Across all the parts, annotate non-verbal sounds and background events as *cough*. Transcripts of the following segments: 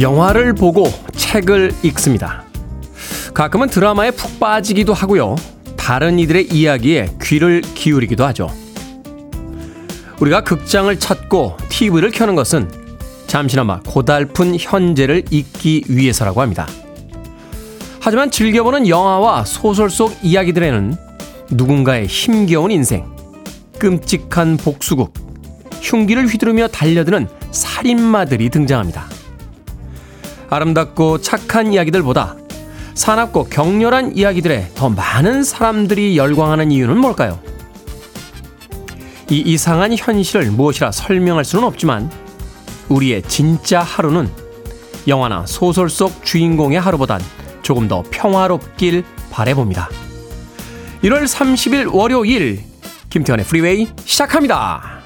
영화를 보고 책을 읽습니다. 가끔은 드라마에 푹 빠지기도 하고요. 다른 이들의 이야기에 귀를 기울이기도 하죠. 우리가 극장을 찾고 TV를 켜는 것은 잠시나마 고달픈 현재를 잊기 위해서라고 합니다. 하지만 즐겨보는 영화와 소설 속 이야기들에는 누군가의 힘겨운 인생, 끔찍한 복수국, 흉기를 휘두르며 달려드는 살인마들이 등장합니다. 아름답고 착한 이야기들보다 사납고 격렬한 이야기들에 더 많은 사람들이 열광하는 이유는 뭘까요? 이 이상한 현실을 무엇이라 설명할 수는 없지만 우리의 진짜 하루는 영화나 소설 속 주인공의 하루보단 조금 더 평화롭길 바래봅니다. 1월 30일 월요일 김태훈의 프리웨이 시작합니다.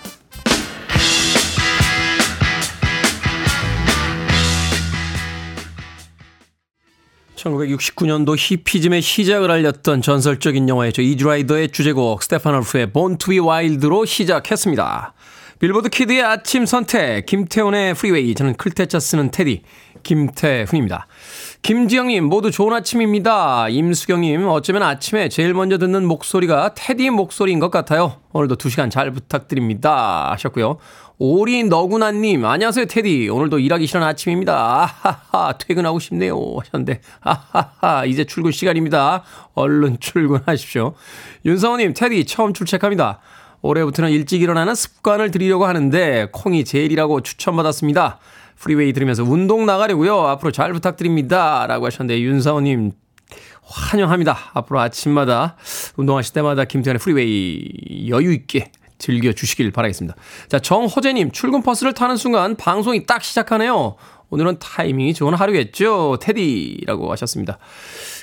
1969년도 히피즘의 시작을 알렸던 전설적인 영화였죠. Easy Rider의 주제곡 Steppenwolf의 Born to Be Wild로 시작했습니다. 빌보드 kid의 아침 선택 김태훈의 프리웨이 저는 클테차 쓰는 테디 김태훈입니다. 김지영님 모두 좋은 아침입니다. 임수경님 어쩌면 아침에 제일 먼저 듣는 목소리가 테디 목소리인 것 같아요. 오늘도 2시간 잘 부탁드립니다 하셨고요. 오리 너구나님, 안녕하세요, 테디. 오늘도 일하기 싫은 아침입니다. 아하하, 퇴근하고 싶네요. 하셨는데, 아하하, 이제 출근 시간입니다. 얼른 출근하십시오. 윤성호님, 테디, 처음 출첵합니다. 올해부터는 일찍 일어나는 습관을 들이려고 하는데, 콩이 제일이라고 추천받았습니다. 프리웨이 들으면서 운동 나가려고요. 앞으로 잘 부탁드립니다. 라고 하셨는데, 윤성호님, 환영합니다. 앞으로 아침마다 운동하실 때마다 김태훈의 프리웨이 여유있게 즐겨주시길 바라겠습니다. 자, 정호재님, 출근 버스를 타는 순간 방송이 딱 시작하네요. 오늘은 타이밍이 좋은 하루겠죠? 테디라고 하셨습니다.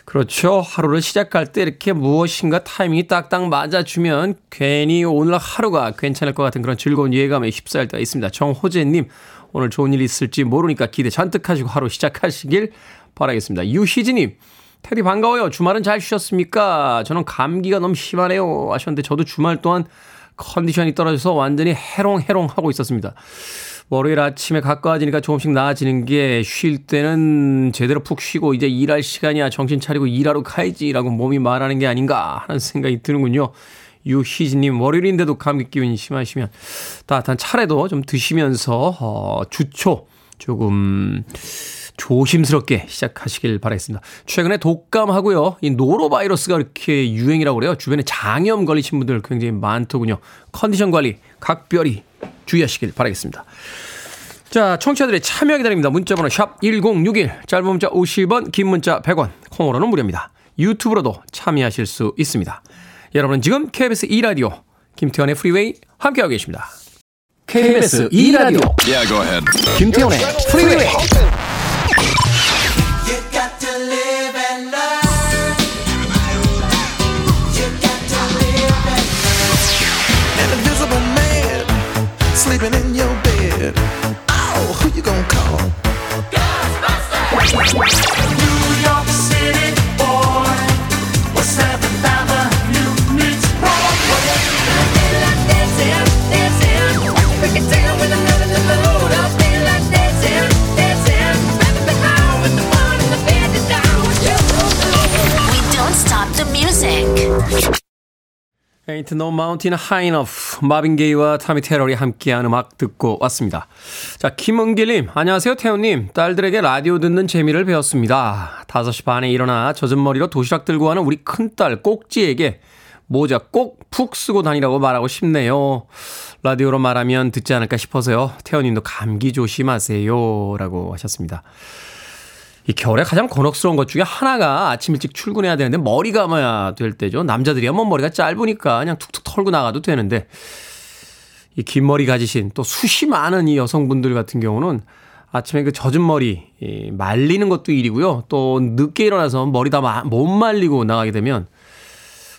그렇죠. 하루를 시작할 때 이렇게 무엇인가 타이밍이 딱딱 맞아주면 괜히 오늘 하루가 괜찮을 것 같은 그런 즐거운 예감에 휩싸일 때가 있습니다. 정호재님, 오늘 좋은 일 있을지 모르니까 기대 잔뜩 하시고 하루 시작하시길 바라겠습니다. 유희진님, 테디 반가워요. 주말은 잘 쉬셨습니까? 저는 감기가 너무 심하네요. 하셨는데 저도 주말 동안 컨디션이 떨어져서 완전히 해롱해롱 하고 있었습니다. 월요일 아침에 가까워지니까 조금씩 나아지는 게 쉴 때는 제대로 푹 쉬고 이제 일할 시간이야 정신 차리고 일하러 가야지라고 몸이 말하는 게 아닌가 하는 생각이 드는군요. 유희진님 월요일인데도 감기 기운이 심하시면 따뜻한 차례도 좀 드시면서 어, 주초 조금 조심스럽게 시작하시길 바라겠습니다. 최근에 독감하고요. 이 노로바이러스가 이렇게 유행이라고 그래요. 주변에 장염 걸리신 분들 굉장히 많더군요. 컨디션 관리 각별히 주의하시길 바라겠습니다. 자, 청취자들의 참여 기다립니다. 문자번호 샵 1061, 짧은 문자 50원, 긴 문자 100원, 콩으로는 무료입니다. 유튜브로도 참여하실 수 있습니다. 여러분은 지금 KBS 2라디오 김태현의 프리웨이 함께하고 계십니다. KBS 2라디오 yeah, 김태현의 프리웨이 phone call. Ghostbusters! Ain't No Mountain High Enough 마빈 게이와 타미 테러리 함께한 음악 듣고 왔습니다. 자 김은길님 안녕하세요 태훈님 딸들에게 라디오 듣는 재미를 배웠습니다. 5시 반에 일어나 젖은 머리로 도시락 들고 가는 우리 큰딸 꼭지에게 모자 꼭 푹 쓰고 다니라고 말하고 싶네요. 라디오로 말하면 듣지 않을까 싶어서요. 태훈님도 감기 조심하세요 라고 하셨습니다. 이 겨울에 가장 곤혹스러운 것 중에 하나가 아침 일찍 출근해야 되는데 머리 감아야 될 때죠. 남자들이야 뭐 머리가 짧으니까 그냥 툭툭 털고 나가도 되는데 이 긴 머리 가지신 또 수시 많은 이 여성분들 같은 경우는 아침에 그 젖은 머리 이 말리는 것도 일이고요. 또 늦게 일어나서 머리 다 못 말리고 나가게 되면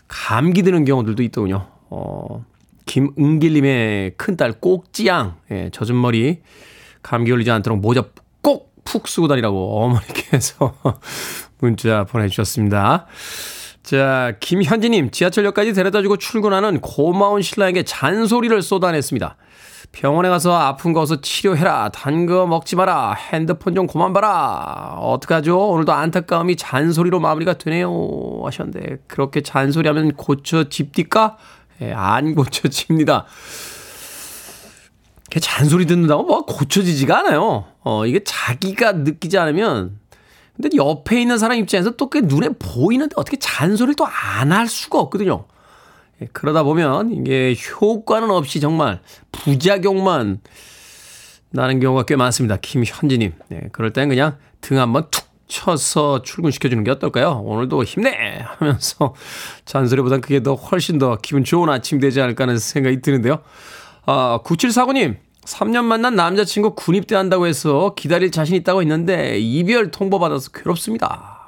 감기 드는 경우들도 있더군요. 어, 김은길님의 큰딸 꼭지양, 예, 젖은 머리 감기 걸리지 않도록 모자 꼭 푹 쓰고 다니라고 어머니께서 *laughs* 문자 보내주셨습니다. 자, 김현지님, 지하철역까지 데려다 주고 출근하는 고마운 신랑에게 잔소리를 쏟아냈습니다. 병원에 가서 아픈 거 어서 치료해라. 단 거 먹지 마라. 핸드폰 좀 그만 봐라. 어떡하죠? 오늘도 안타까움이 잔소리로 마무리가 되네요. 하셨는데, 그렇게 잔소리하면 고쳐집니까? 예, 안 고쳐집니다. 잔소리 듣는다고 뭐 고쳐지지가 않아요. 어, 이게 자기가 느끼지 않으면 근데 옆에 있는 사람 입장에서 또 그게 눈에 보이는데 어떻게 잔소리를 또 안 할 수가 없거든요. 예, 그러다 보면 이게 효과는 없이 정말 부작용만 나는 경우가 꽤 많습니다. 김현지님. 네, 그럴 땐 그냥 등 한번 툭 쳐서 출근시켜주는 게 어떨까요? 오늘도 힘내! 하면서 *laughs* 잔소리보단 그게 더 훨씬 더 기분 좋은 아침 되지 않을까 하는 생각이 드는데요. 아, 9749님. 3년 만난 남자친구 군입대 한다고 해서 기다릴 자신 있다고 했는데 이별 통보받아서 괴롭습니다.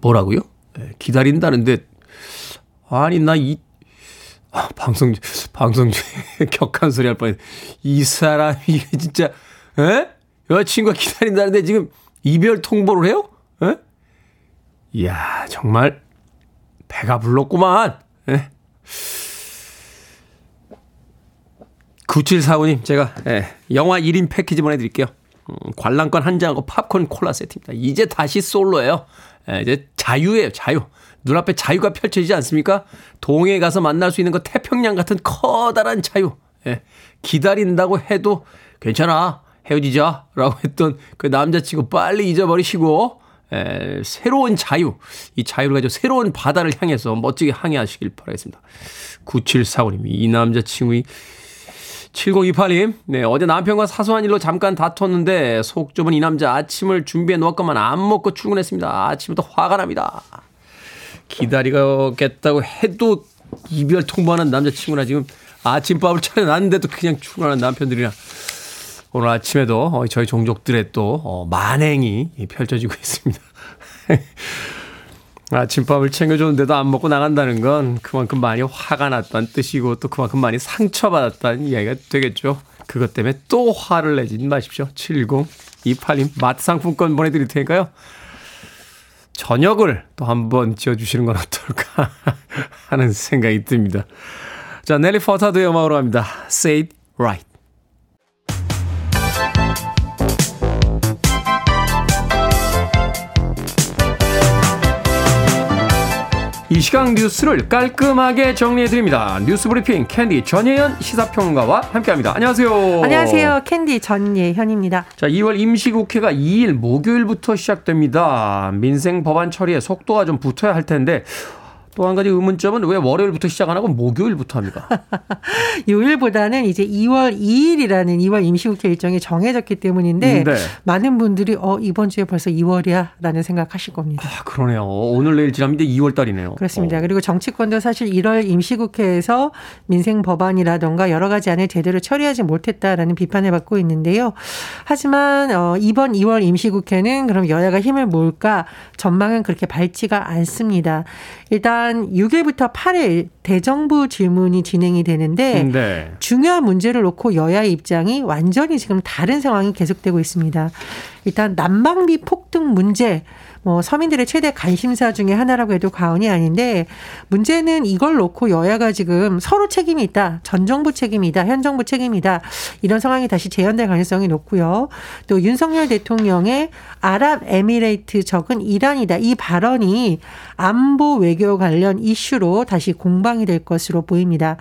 뭐라고요? 네, 기다린다는데 아니 나 이 아, 방송 방송 중에 *laughs* 격한 소리 할 뻔했. 이 사람이 *laughs* 진짜 에? 여자친구가 기다린다는데 지금 이별 통보를 해요? 에? 이야 정말 배가 불렀구만. 에? 9745님, 제가, 예, 영화 1인 패키지 보내드릴게요. 음, 관람권 한 장하고 팝콘 콜라 세트입니다. 이제 다시 솔로예요. 예, 이제 자유예요, 자유. 눈앞에 자유가 펼쳐지지 않습니까? 동해에 가서 만날 수 있는 거 태평양 같은 커다란 자유. 예, 기다린다고 해도 괜찮아. 헤어지자. 라고 했던 그 남자친구 빨리 잊어버리시고, 에, 새로운 자유, 이 자유를 가지고 새로운 바다를 향해서 멋지게 항해하시길 바라겠습니다. 9745님, 이 남자친구이 7028님, 네, 어제 남편과 사소한 일로 잠깐 다퉜는데 속 좁은 이 남자 아침을 준비해 놓았건만 안 먹고 출근했습니다. 아침부터 화가 납니다. 기다리겠다고 해도 이별 통보하는 남자친구나 지금 아침밥을 차려놨는데도 그냥 출근하는 남편들이나 오늘 아침에도 어, 저희 종족들의 또 어, 만행이 펼쳐지고 있습니다. *laughs* 아침밥을 챙겨줬는데도 안 먹고 나간다는 건 그만큼 많이 화가 났다는 뜻이고 또 그만큼 많이 상처받았다는 이야기가 되겠죠. 그것 때문에 또 화를 내지 마십시오. 7028님 마트 상품권 보내드릴 테니까요. 저녁을 또 한번 지어주시는 건 어떨까 *laughs* 하는 생각이 듭니다. 자, 넬리 퍼타드의 음악으로 합니다. Say it right. 이 시각 뉴스를 깔끔하게 정리해드립니다. 뉴스 브리핑 캔디 전예현 시사평론가와 함께합니다. 안녕하세요. 안녕하세요. 캔디 전예현입니다. 자, 2월 임시국회가 2일 목요일부터 시작됩니다. 민생 법안 처리에 속도가 좀 붙어야 할 텐데 또 한 가지 의문점은 왜 월요일부터 시작 안 하고 목요일부터 합니까? *laughs* 요일보다는 이제 2월 2일이라는 2월 임시국회 일정이 정해졌기 때문인데 네. 많은 분들이 어 이번 주에 벌써 2월이야라는 생각하실 겁니다. 아 그러네요. 오늘 내일 지나면 이제 2월 달이네요. 그렇습니다. 어. 그리고 정치권도 사실 1월 임시국회에서 민생 법안이라던가 여러 가지 안을 제대로 처리하지 못했다라는 비판을 받고 있는데요. 하지만 어 이번 2월 임시국회는 그럼 여야가 힘을 모을까 전망은 그렇게 밝지가 않습니다. 일단 6일부터 8일 대정부 질문이 진행이 되는데 네. 중요한 문제를 놓고 여야의 입장이 완전히 지금 다른 상황이 계속되고 있습니다. 일단 난방비 폭등 문제 뭐 서민들의 최대 관심사 중에 하나라고 해도 과언이 아닌데 문제는 이걸 놓고 여야가 지금 서로 책임이 있다. 전 정부 책임이다. 현 정부 책임이다. 이런 상황이 다시 재현될 가능성이 높고요. 또 윤석열 대통령의 아랍에미레이트 적은 이란이다. 이 발언이 안보 외교 관련 이슈로 다시 공방이 될 것으로 보입니다.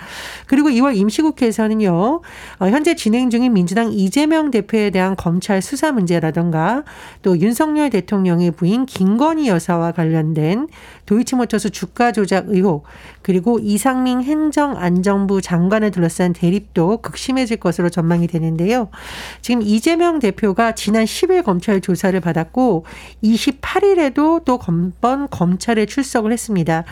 그리고 2월 임시국회에서는요. 어, 현재 진행 중인 민주당 이재명 대표에 대한 검찰 수사 문제라던가 또 윤석열 대통령의 부인 김건희 여사와 관련된 도이치모터스 주가 조작 의혹 그리고 이상민 행정안전부 장관을 둘러싼 대립도 극심해질 것으로 전망이 되는데요. 지금 이재명 대표가 지난 10일 검찰 조사를 받았고 28일에도 또 건번 검찰 에 출석을 했습니다.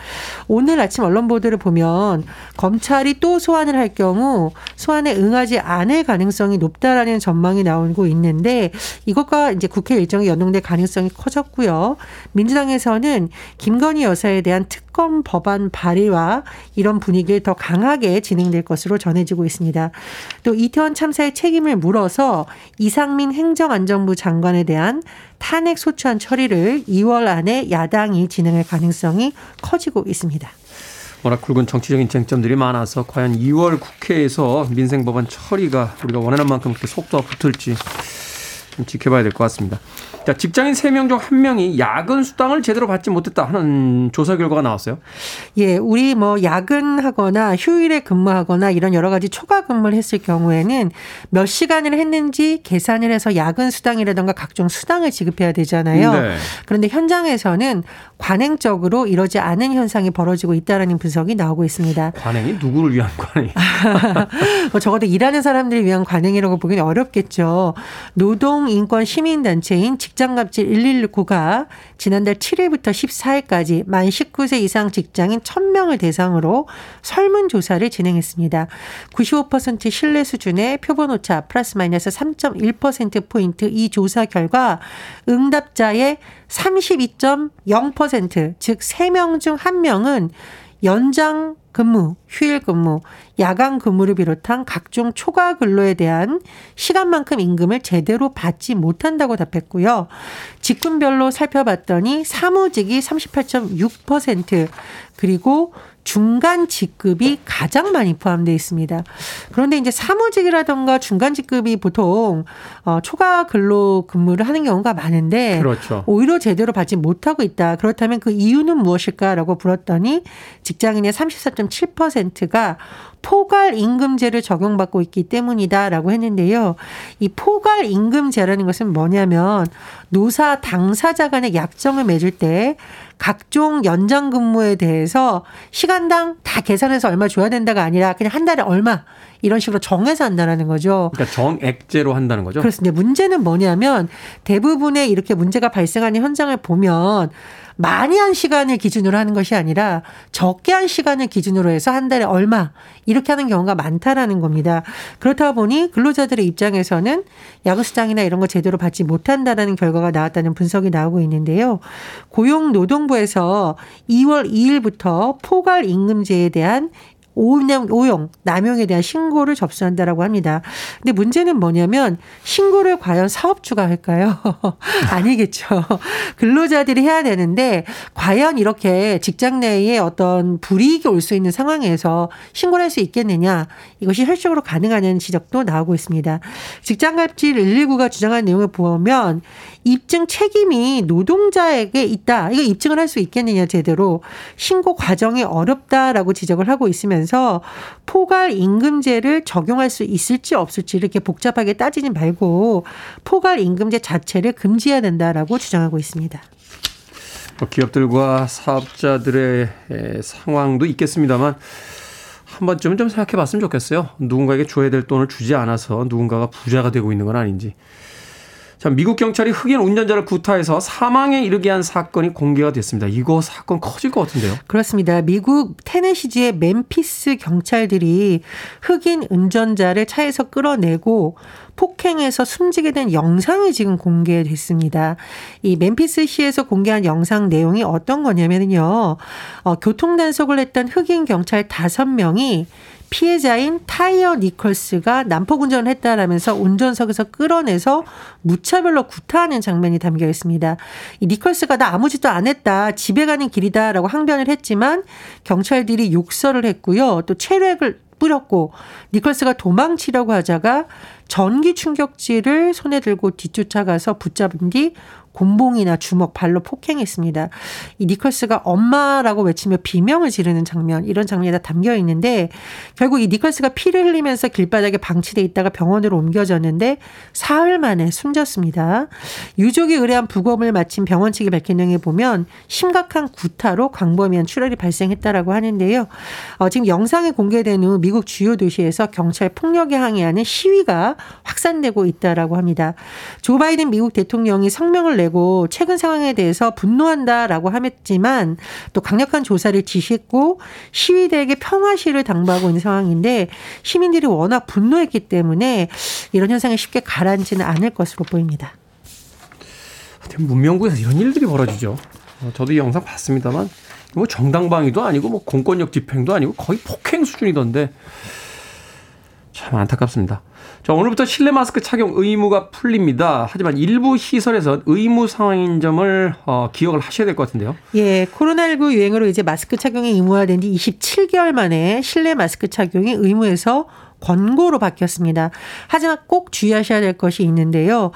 오늘 아침 언론 보도를 보면 검찰이 또 소환을 할 경우 소환에 응하지 않을 가능성이 높다라는 전망이 나오고 있는데 이것과 이제 국회 일정이 연동될 가능성이 커졌고요. 민주당에서는 김건희 여사에 대한 특 검 법안 발의와 이런 분위기를 더 강하게 진행될 것으로 전해지고 있습니다. 또 이태원 참사의 책임을 물어서 이상민 행정안전부 장관에 대한 탄핵 소추안 처리를 2월 안에 야당이 진행할 가능성이 커지고 있습니다. 워낙 굵은 정치적인 쟁점들이 많아서 과연 2월 국회에서 민생 법안 처리가 우리가 원하는 만큼 그렇게 속도가 붙을지 좀 지켜봐야 될 것 같습니다. 자, 직장인 3명 중 1명이 야근 수당을 제대로 받지 못했다 하는 조사 결과가 나왔어요. 예, 우리 뭐 야근하거나 휴일에 근무하거나 이런 여러 가지 초과 근무를 했을 경우에는 몇 시간을 했는지 계산을 해서 야근 수당이라든가 각종 수당을 지급해야 되잖아요. 네. 그런데 현장에서는 관행적으로 이러지 않은 현상이 벌어지고 있다라는 분석이 나오고 있습니다. 관행이 누구를 위한 관행? *laughs* 뭐 적어도 일하는 사람들을 위한 관행이라고 보기는 어렵겠죠. 노동 인권 시민 단체인 직 장갑질 119가 지난달 7일부터 14일까지 만 19세 이상 직장인 1000명을 대상으로 설문조사를 진행했습니다. 95% 신뢰 수준의 표본 오차 플러스 마이너스 3.1%포인트 이 조사 결과 응답자의 32.0%, 즉 3명 중 1명은 연장 근무, 휴일 근무, 야간 근무를 비롯한 각종 초과 근로에 대한 시간만큼 임금을 제대로 받지 못한다고 답했고요. 직군별로 살펴봤더니 사무직이 38.6%, 그리고 중간 직급이 가장 많이 포함되어 있습니다. 그런데 이제 사무직이라던가 중간 직급이 보통 어, 초과 근로 근무를 하는 경우가 많은데 그렇죠. 오히려 제대로 받지 못하고 있다. 그렇다면 그 이유는 무엇일까라고 물었더니 직장인의 34.7%가 포괄 임금제를 적용받고 있기 때문이다라고 했는데요. 이 포괄 임금제라는 것은 뭐냐면 노사 당사자 간의 약정을 맺을 때 각종 연장 근무에 대해서 시간당 다 계산해서 얼마 줘야 된다가 아니라 그냥 한 달에 얼마 이런 식으로 정해서 한다는 거죠. 그러니까 정액제로 한다는 거죠. 그렇습니다. 문제는 뭐냐면 대부분의 이렇게 문제가 발생하는 현장을 보면 많이 한 시간을 기준으로 하는 것이 아니라 적게 한 시간을 기준으로 해서 한 달에 얼마 이렇게 하는 경우가 많다라는 겁니다. 그렇다 보니 근로자들의 입장에서는 야근수당이나 이런 거 제대로 받지 못한다라는 결과가 나왔다는 분석이 나오고 있는데요. 고용노동부에서 2월 2일부터 포괄 임금제에 대한 오용, 오용, 남용에 대한 신고를 접수한다라고 합니다. 근데 문제는 뭐냐면 신고를 과연 사업주가 할까요? *laughs* 아니겠죠. 근로자들이 해야 되는데 과연 이렇게 직장 내에 어떤 불이익이 올 수 있는 상황에서 신고를 할 수 있겠느냐 이것이 현실적으로 가능하는 지적도 나오고 있습니다. 직장갑질 119가 주장한 내용을 보면 입증 책임이 노동자에게 있다. 이거 입증을 할 수 있겠느냐 제대로 신고 과정이 어렵다라고 지적을 하고 있으면서 포괄 임금제를 적용할 수 있을지 없을지 이렇게 복잡하게 따지지 말고 포괄 임금제 자체를 금지해야 된다라고 주장하고 있습니다. 뭐 기업들과 사업자들의 상황도 있겠습니다만 한 번쯤은 좀 생각해 봤으면 좋겠어요. 누군가에게 줘야 될 돈을 주지 않아서 누군가가 부자가 되고 있는 건 아닌지. 자, 미국 경찰이 흑인 운전자를 구타해서 사망에 이르게 한 사건이 공개가 됐습니다. 이거 사건 커질 것 같은데요? 그렇습니다. 미국 테네시주의 맨피스 경찰들이 흑인 운전자를 차에서 끌어내고 폭행해서 숨지게 된 영상이 지금 공개됐습니다. 이 맨피스 시에서 공개한 영상 내용이 어떤 거냐면요. 어, 교통단속을 했던 흑인 경찰 다섯 명이 피해자인 타이어 니컬스가 난폭 운전을 했다라면서 운전석에서 끌어내서 무차별로 구타하는 장면이 담겨 있습니다. 이 니컬스가 나 아무 짓도 안 했다. 집에 가는 길이다라고 항변을 했지만 경찰들이 욕설을 했고요. 또 체력을 뿌렸고 니컬스가 도망치려고 하자가 전기 충격지를 손에 들고 뒤쫓아가서 붙잡은 뒤 곤봉이나 주먹, 발로 폭행했습니다. 이 니컬스가 엄마라고 외치며 비명을 지르는 장면, 이런 장면이 다 담겨 있는데 결국 이 니컬스가 피를 흘리면서 길바닥에 방치돼 있다가 병원으로 옮겨졌는데 사흘 만에 숨졌습니다. 유족이 의뢰한 부검을 마친 병원 측이 밝힌 내용에 보면 심각한 구타로 광범위한 출혈이 발생했다라고 하는데요. 어, 지금 영상이 공개된 후 미국 주요 도시에서 경찰 폭력에 항의하는 시위가 확산되고 있다라고 합니다. 조 바이든 미국 대통령이 성명을 내고 최근 상황에 대해서 분노한다라고 하했지만 또 강력한 조사를 지시했고 시위대에게 평화시를 당부하고 있는 상황인데 시민들이 워낙 분노했기 때문에 이런 현상이 쉽게 가라앉지는 않을 것으로 보입니다. 문명부에서 이런 일들이 벌어지죠. 어, 저도 이 영상 봤습니다만 뭐 정당방위도 아니고 뭐 공권력 집행도 아니고 거의 폭행 수준이던데 참 안타깝습니다. 자, 오늘부터 실내 마스크 착용 의무가 풀립니다. 하지만 일부 시설에서 의무 상황인 점을 어, 기억을 하셔야 될 것 같은데요. 예, 코로나19 유행으로 이제 마스크 착용이 의무화된 뒤 27개월 만에 실내 마스크 착용이 의무에서 권고로 바뀌었습니다. 하지만 꼭 주의하셔야 될 것이 있는데요.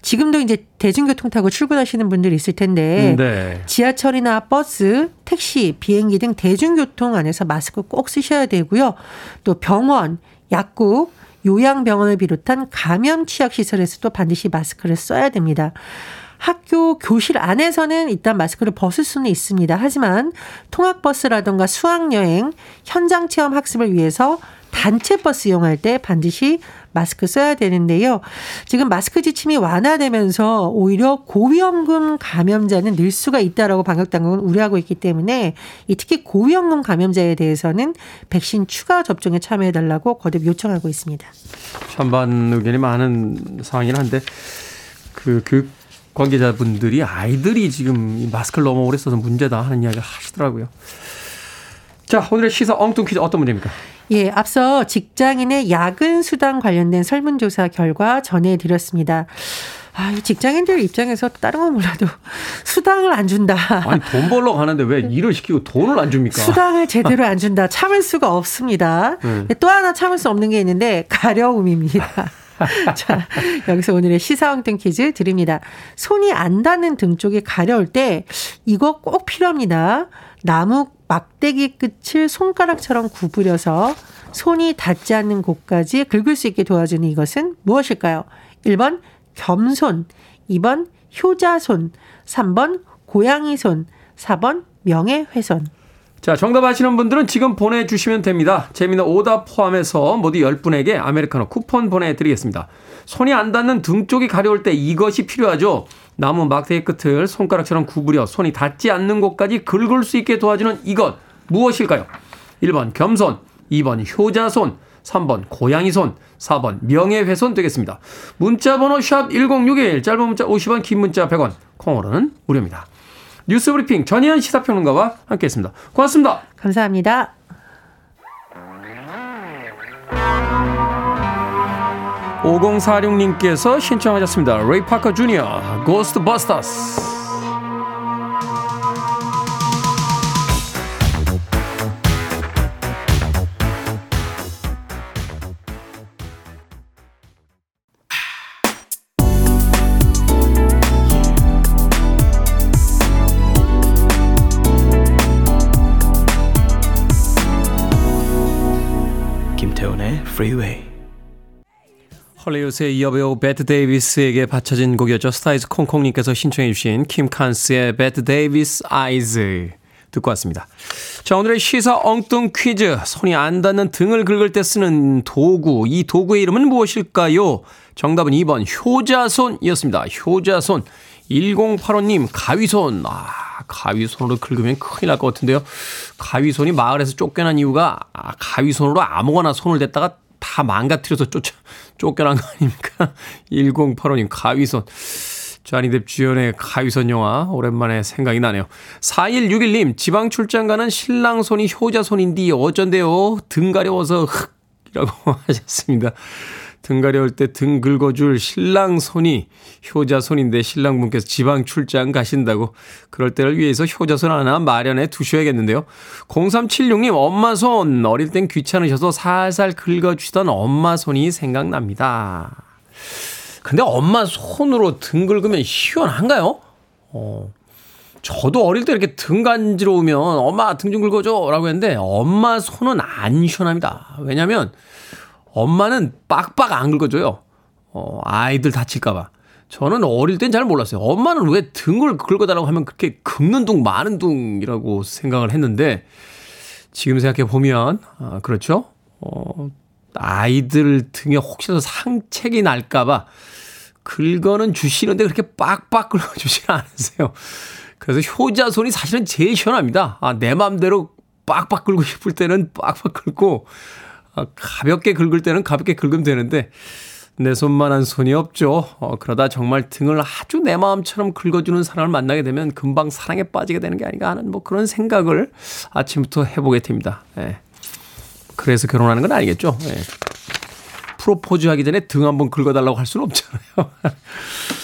지금도 이제 대중교통 타고 출근하시는 분들이 있을 텐데 네. 지하철이나 버스, 택시, 비행기 등 대중교통 안에서 마스크 꼭 쓰셔야 되고요. 또 병원, 약국, 요양병원을 비롯한 감염 취약 시설에서도 반드시 마스크를 써야 됩니다. 학교 교실 안에서는 일단 마스크를 벗을 수는 있습니다. 하지만 통학버스라든가 수학여행, 현장 체험 학습을 위해서 단체 버스 이용할 때 반드시 마스크 써야 되는데요. 지금 마스크 지침이 완화되면서 오히려 고위험군 감염자는 늘 수가 있다라고 방역당국은 우려하고 있기 때문에 특히 고위험군 감염자에 대해서는 백신 추가 접종에 참여해달라고 거듭 요청하고 있습니다. 찬반 의견이 많은 상황이긴 한데 그 교육 관계자분들이 아이들이 지금 마스크를 너무 오래 써서 문제다 하는 이야기를 하시더라고요. 자, 오늘의 시사 엉뚱 퀴즈 어떤 문제입니까? 예, 앞서 직장인의 야근 수당 관련된 설문조사 결과 전해드렸습니다. 아, 이 직장인들 입장에서 다른 건 몰라도 수당을 안 준다. 아니, 돈 벌러 가는데 왜 일을 시키고 돈을 안 줍니까? 수당을 제대로 안 준다. 참을 수가 없습니다. 음. 또 하나 참을 수 없는 게 있는데 가려움입니다. *laughs* 자, 여기서 오늘의 시사왕등 퀴즈 드립니다. 손이 안 닿는 등 쪽이 가려울 때 이거 꼭 필요합니다. 나무 막대기 끝을 손가락처럼 구부려서 손이 닿지 않는 곳까지 긁을 수 있게 도와주는 이것은 무엇일까요? 1번 겸손, 2번 효자손, 3번 고양이손, 4번 명예훼손. 자, 정답 아시는 분들은 지금 보내주시면 됩니다. 재미는 오답 포함해서 모두 10분에게 아메리카노 쿠폰 보내드리겠습니다. 손이 안 닿는 등 쪽이 가려울 때 이것이 필요하죠. 나무 막대기 끝을 손가락처럼 구부려 손이 닿지 않는 곳까지 긁을 수 있게 도와주는 이것 무엇일까요? 1번 겸손, 2번 효자손, 3번 고양이손, 4번 명예훼손 되겠습니다. 문자번호 샵 1061, 짧은 문자 50원, 긴 문자 100원, 콩으로는 무료입니다. 뉴스브리핑 전희연 시사평론가와 함께했습니다. 고맙습니다. 감사합니다. 5046님께서 신청하셨습니다. 레이 파커 주니어, 고스트버스터스. Freeway. 헐리우드의 여배우 배트 데이비스에게 바쳐진 곡이었죠. 스타이즈 콩콩님께서 신청해 주신 킴 칸스의 Bette Davis Eyes 듣고 왔습니다. 자 오늘의 시사 엉뚱 퀴즈 손이 안 닿는 등을 긁을 때 쓰는 도구 이 도구의 이름은 무엇일까요? 정답은 2번 효자손이었습니다. 효자손 1085님 가위손 아 가위손으로 긁으면 큰일 날 것 같은데요. 가위손이 마을에서 쫓겨난 이유가 아, 가위손으로 아무거나 손을 댔다가 다 망가뜨려서 쫓아, 쫓겨난 거 아닙니까? *laughs* 1085님, 가위손. 조니뎁 주연의 가위손 영화, 오랜만에 생각이 나네요. 4161님, 지방 출장 가는 신랑 손이 효자 손인디 어쩐데요? 등 가려워서 흑! 이라고 *laughs* 하셨습니다. 등 가려울 때 등 긁어줄 신랑 손이 효자 손인데 신랑분께서 지방 출장 가신다고 그럴 때를 위해서 효자 손 하나 마련해 두셔야겠는데요. 0376님 엄마 손 어릴 땐 귀찮으셔서 살살 긁어주시던 엄마 손이 생각납니다. 근데 엄마 손으로 등 긁으면 시원한가요? 어. 저도 어릴 때 이렇게 등 간지러우면 엄마 등 좀 긁어줘 라고 했는데 엄마 손은 안 시원합니다. 왜냐면 엄마는 빡빡 안 긁어줘요. 어, 아이들 다칠까봐. 저는 어릴 땐 잘 몰랐어요. 엄마는 왜 등을 긁어달라고 하면 그렇게 긁는 둥, 마는 둥이라고 생각을 했는데, 지금 생각해 보면, 아, 그렇죠? 어, 아이들 등에 혹시라도 상책이 날까봐 긁어는 주시는데 그렇게 빡빡 긁어주지는 않으세요. 그래서 효자손이 사실은 제일 시원합니다. 아, 내 맘대로 빡빡 긁고 싶을 때는 빡빡 긁고, 아, 가볍게 긁을 때는 가볍게 긁으면 되는데 내 손만한 손이 없죠. 어, 그러다 정말 등을 아주 내 마음처럼 긁어주는 사람을 만나게 되면 금방 사랑에 빠지게 되는 게 아닌가 하는 뭐 그런 생각을 아침부터 해보게 됩니다. 예. 그래서 결혼하는 건 아니겠죠. 예. 프로포즈 하기 전에 등 한번 긁어달라고 할 수는 없잖아요. *laughs*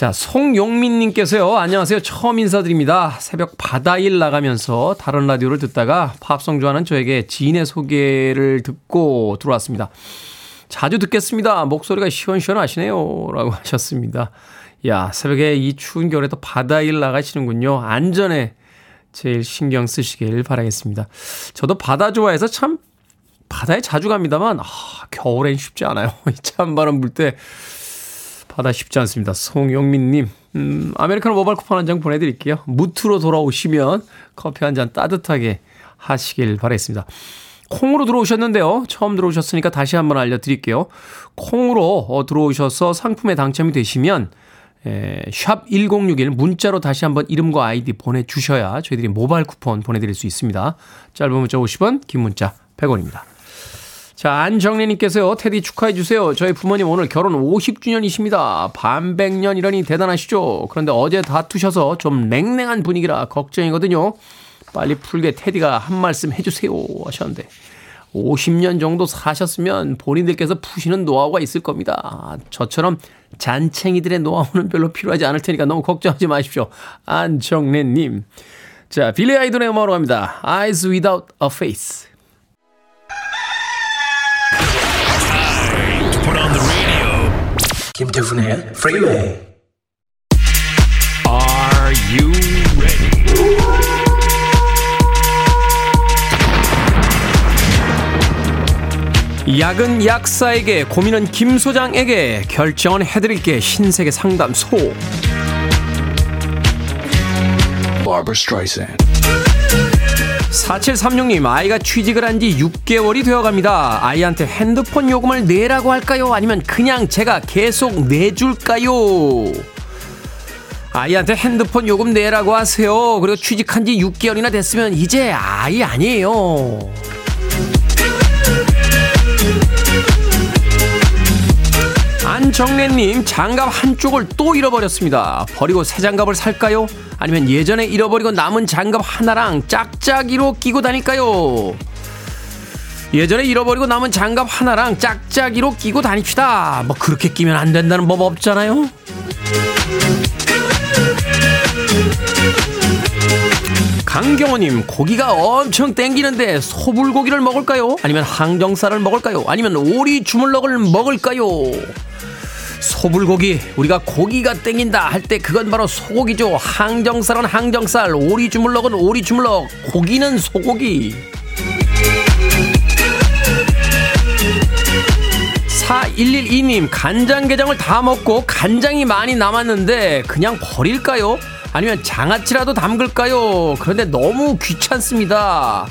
자, 송용민님께서요. 안녕하세요. 처음 인사드립니다. 새벽 바다일 나가면서 다른 라디오를 듣다가 팝송 좋아하는 저에게 지인의 소개를 듣고 들어왔습니다. 자주 듣겠습니다. 목소리가 시원시원하시네요. 라고 *laughs* 하셨습니다. 야, 새벽에 이 추운 겨울에도 바다일 나가시는군요. 안전에 제일 신경 쓰시길 바라겠습니다. 저도 바다 좋아해서 참 바다에 자주 갑니다만, 아, 겨울엔 쉽지 않아요. *laughs* 찬바람 불 때 바다 쉽지 않습니다. 송영민님, 음, 아메리카노 모바일 쿠폰 한 장 보내드릴게요. 무트로 돌아오시면 커피 한 잔 따뜻하게 하시길 바라겠습니다. 콩으로 들어오셨는데요. 처음 들어오셨으니까 다시 한번 알려드릴게요. 콩으로 어, 들어오셔서 상품에 당첨이 되시면 에, 샵1061 문자로 다시 한번 이름과 아이디 보내주셔야 저희들이 모바일 쿠폰 보내드릴 수 있습니다. 짧은 문자 50원, 긴 문자 100원입니다. 자, 안정래님께서요, 테디 축하해주세요. 저희 부모님 오늘 결혼 50주년이십니다. 반백년이라니 대단하시죠? 그런데 어제 다투셔서 좀 냉랭한 분위기라 걱정이거든요. 빨리 풀게 테디가 한 말씀 해주세요. 하셨는데. 50년 정도 사셨으면 본인들께서 푸시는 노하우가 있을 겁니다. 저처럼 잔챙이들의 노하우는 별로 필요하지 않을 테니까 너무 걱정하지 마십시오. 안정래님. 자, 빌리 아이돌의 음악으로 갑니다. Eyes Without a Face. 김태훈의 프리웨이 Are you ready? 약은 약사에게 고민은 김 소장에게 결정은 해드릴게 신세계 상담소. Barbara Streisand 4736님 아이가 취직을 한 지 6개월이 되어 갑니다. 아이한테 핸드폰 요금을 내라고 할까요? 아니면 그냥 제가 계속 내줄까요? 아이한테 핸드폰 요금 내라고 하세요. 그리고 취직한 지 6개월이나 됐으면 이제 아이 아니에요 안정래님 장갑 한쪽을 또 잃어버렸습니다. 버리고 새 장갑을 살까요? 아니면 예전에 잃어버리고 남은 장갑 하나랑 짝짝이로 끼고 다닐까요? 예전에 잃어버리고 남은 장갑 하나랑 짝짝이로 끼고 다닙시다. 뭐 그렇게 끼면 안 된다는 법 없잖아요. 강경호님 고기가 엄청 땡기는데 소불고기를 먹을까요? 아니면 항정살을 먹을까요? 아니면 오리 주물럭을 먹을까요? 소불고기 우리가 고기가 땡긴다 할 때 그건 바로 소고기죠 항정살은 항정살 오리 주물럭은 오리 주물럭 고기는 소고기 4112님 간장게장을 다 먹고 간장이 많이 남았는데 그냥 버릴까요? 아니면 장아찌라도 담글까요? 그런데 너무 귀찮습니다.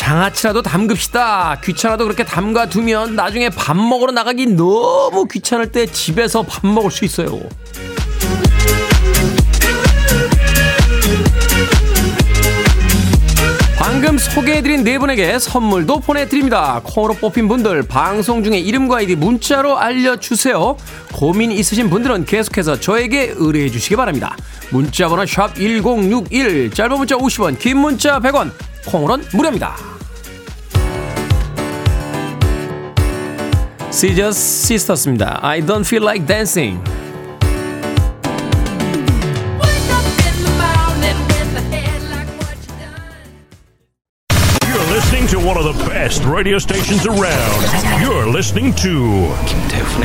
장아찌라도 담급시다. 귀찮아도 그렇게 담가두면 나중에 밥 먹으러 나가기 너무 귀찮을 때 집에서 밥 먹을 수 있어요. 방금 소개해드린 네 분에게 선물도 보내드립니다. 콩으로 뽑힌 분들 방송 중에 이름과 아이디 문자로 알려주세요. 고민 있으신 분들은 계속해서 저에게 의뢰해 주시기 바랍니다. 문자번호 샵 1061 짧은 문자 50원 긴 문자 100원 콩으로는 무료입니다. 시저스 시스터스입니다. I don't feel like dancing. You're listening to one of the best radio stations around. You're listening to 김태훈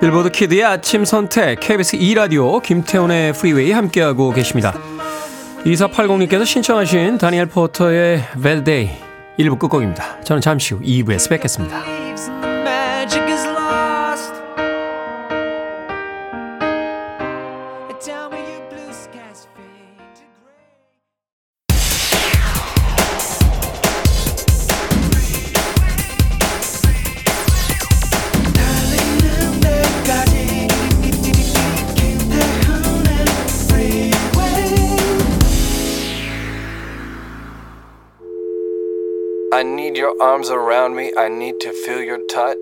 빌보드 kid의 아침 선택 KBS 2라디오 김태훈의 프리웨이 함께하고 계십니다. 2480님께서 신청하신 다니엘 포터의 Day 1부 끝곡입니다. 저는 잠시 후 2부에서 뵙겠습니다. Arms around me. I need to feel your touch.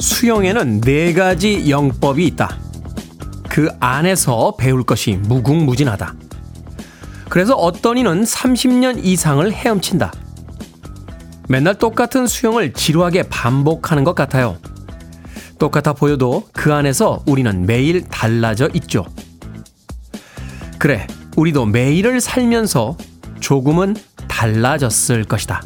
수영에는 네 가지 영법이 있다. 그 안에서 배울 것이 무궁무진하다. 그래서 어떤 이는 30년 이상을 헤엄친다. 맨날 똑같은 수영을 지루하게 반복하는 것 같아요. 똑같아 보여도 그 안에서 우리는 매일 달라져 있죠. 그래, 우리도 매일을 살면서 조금은 달라졌을 것이다.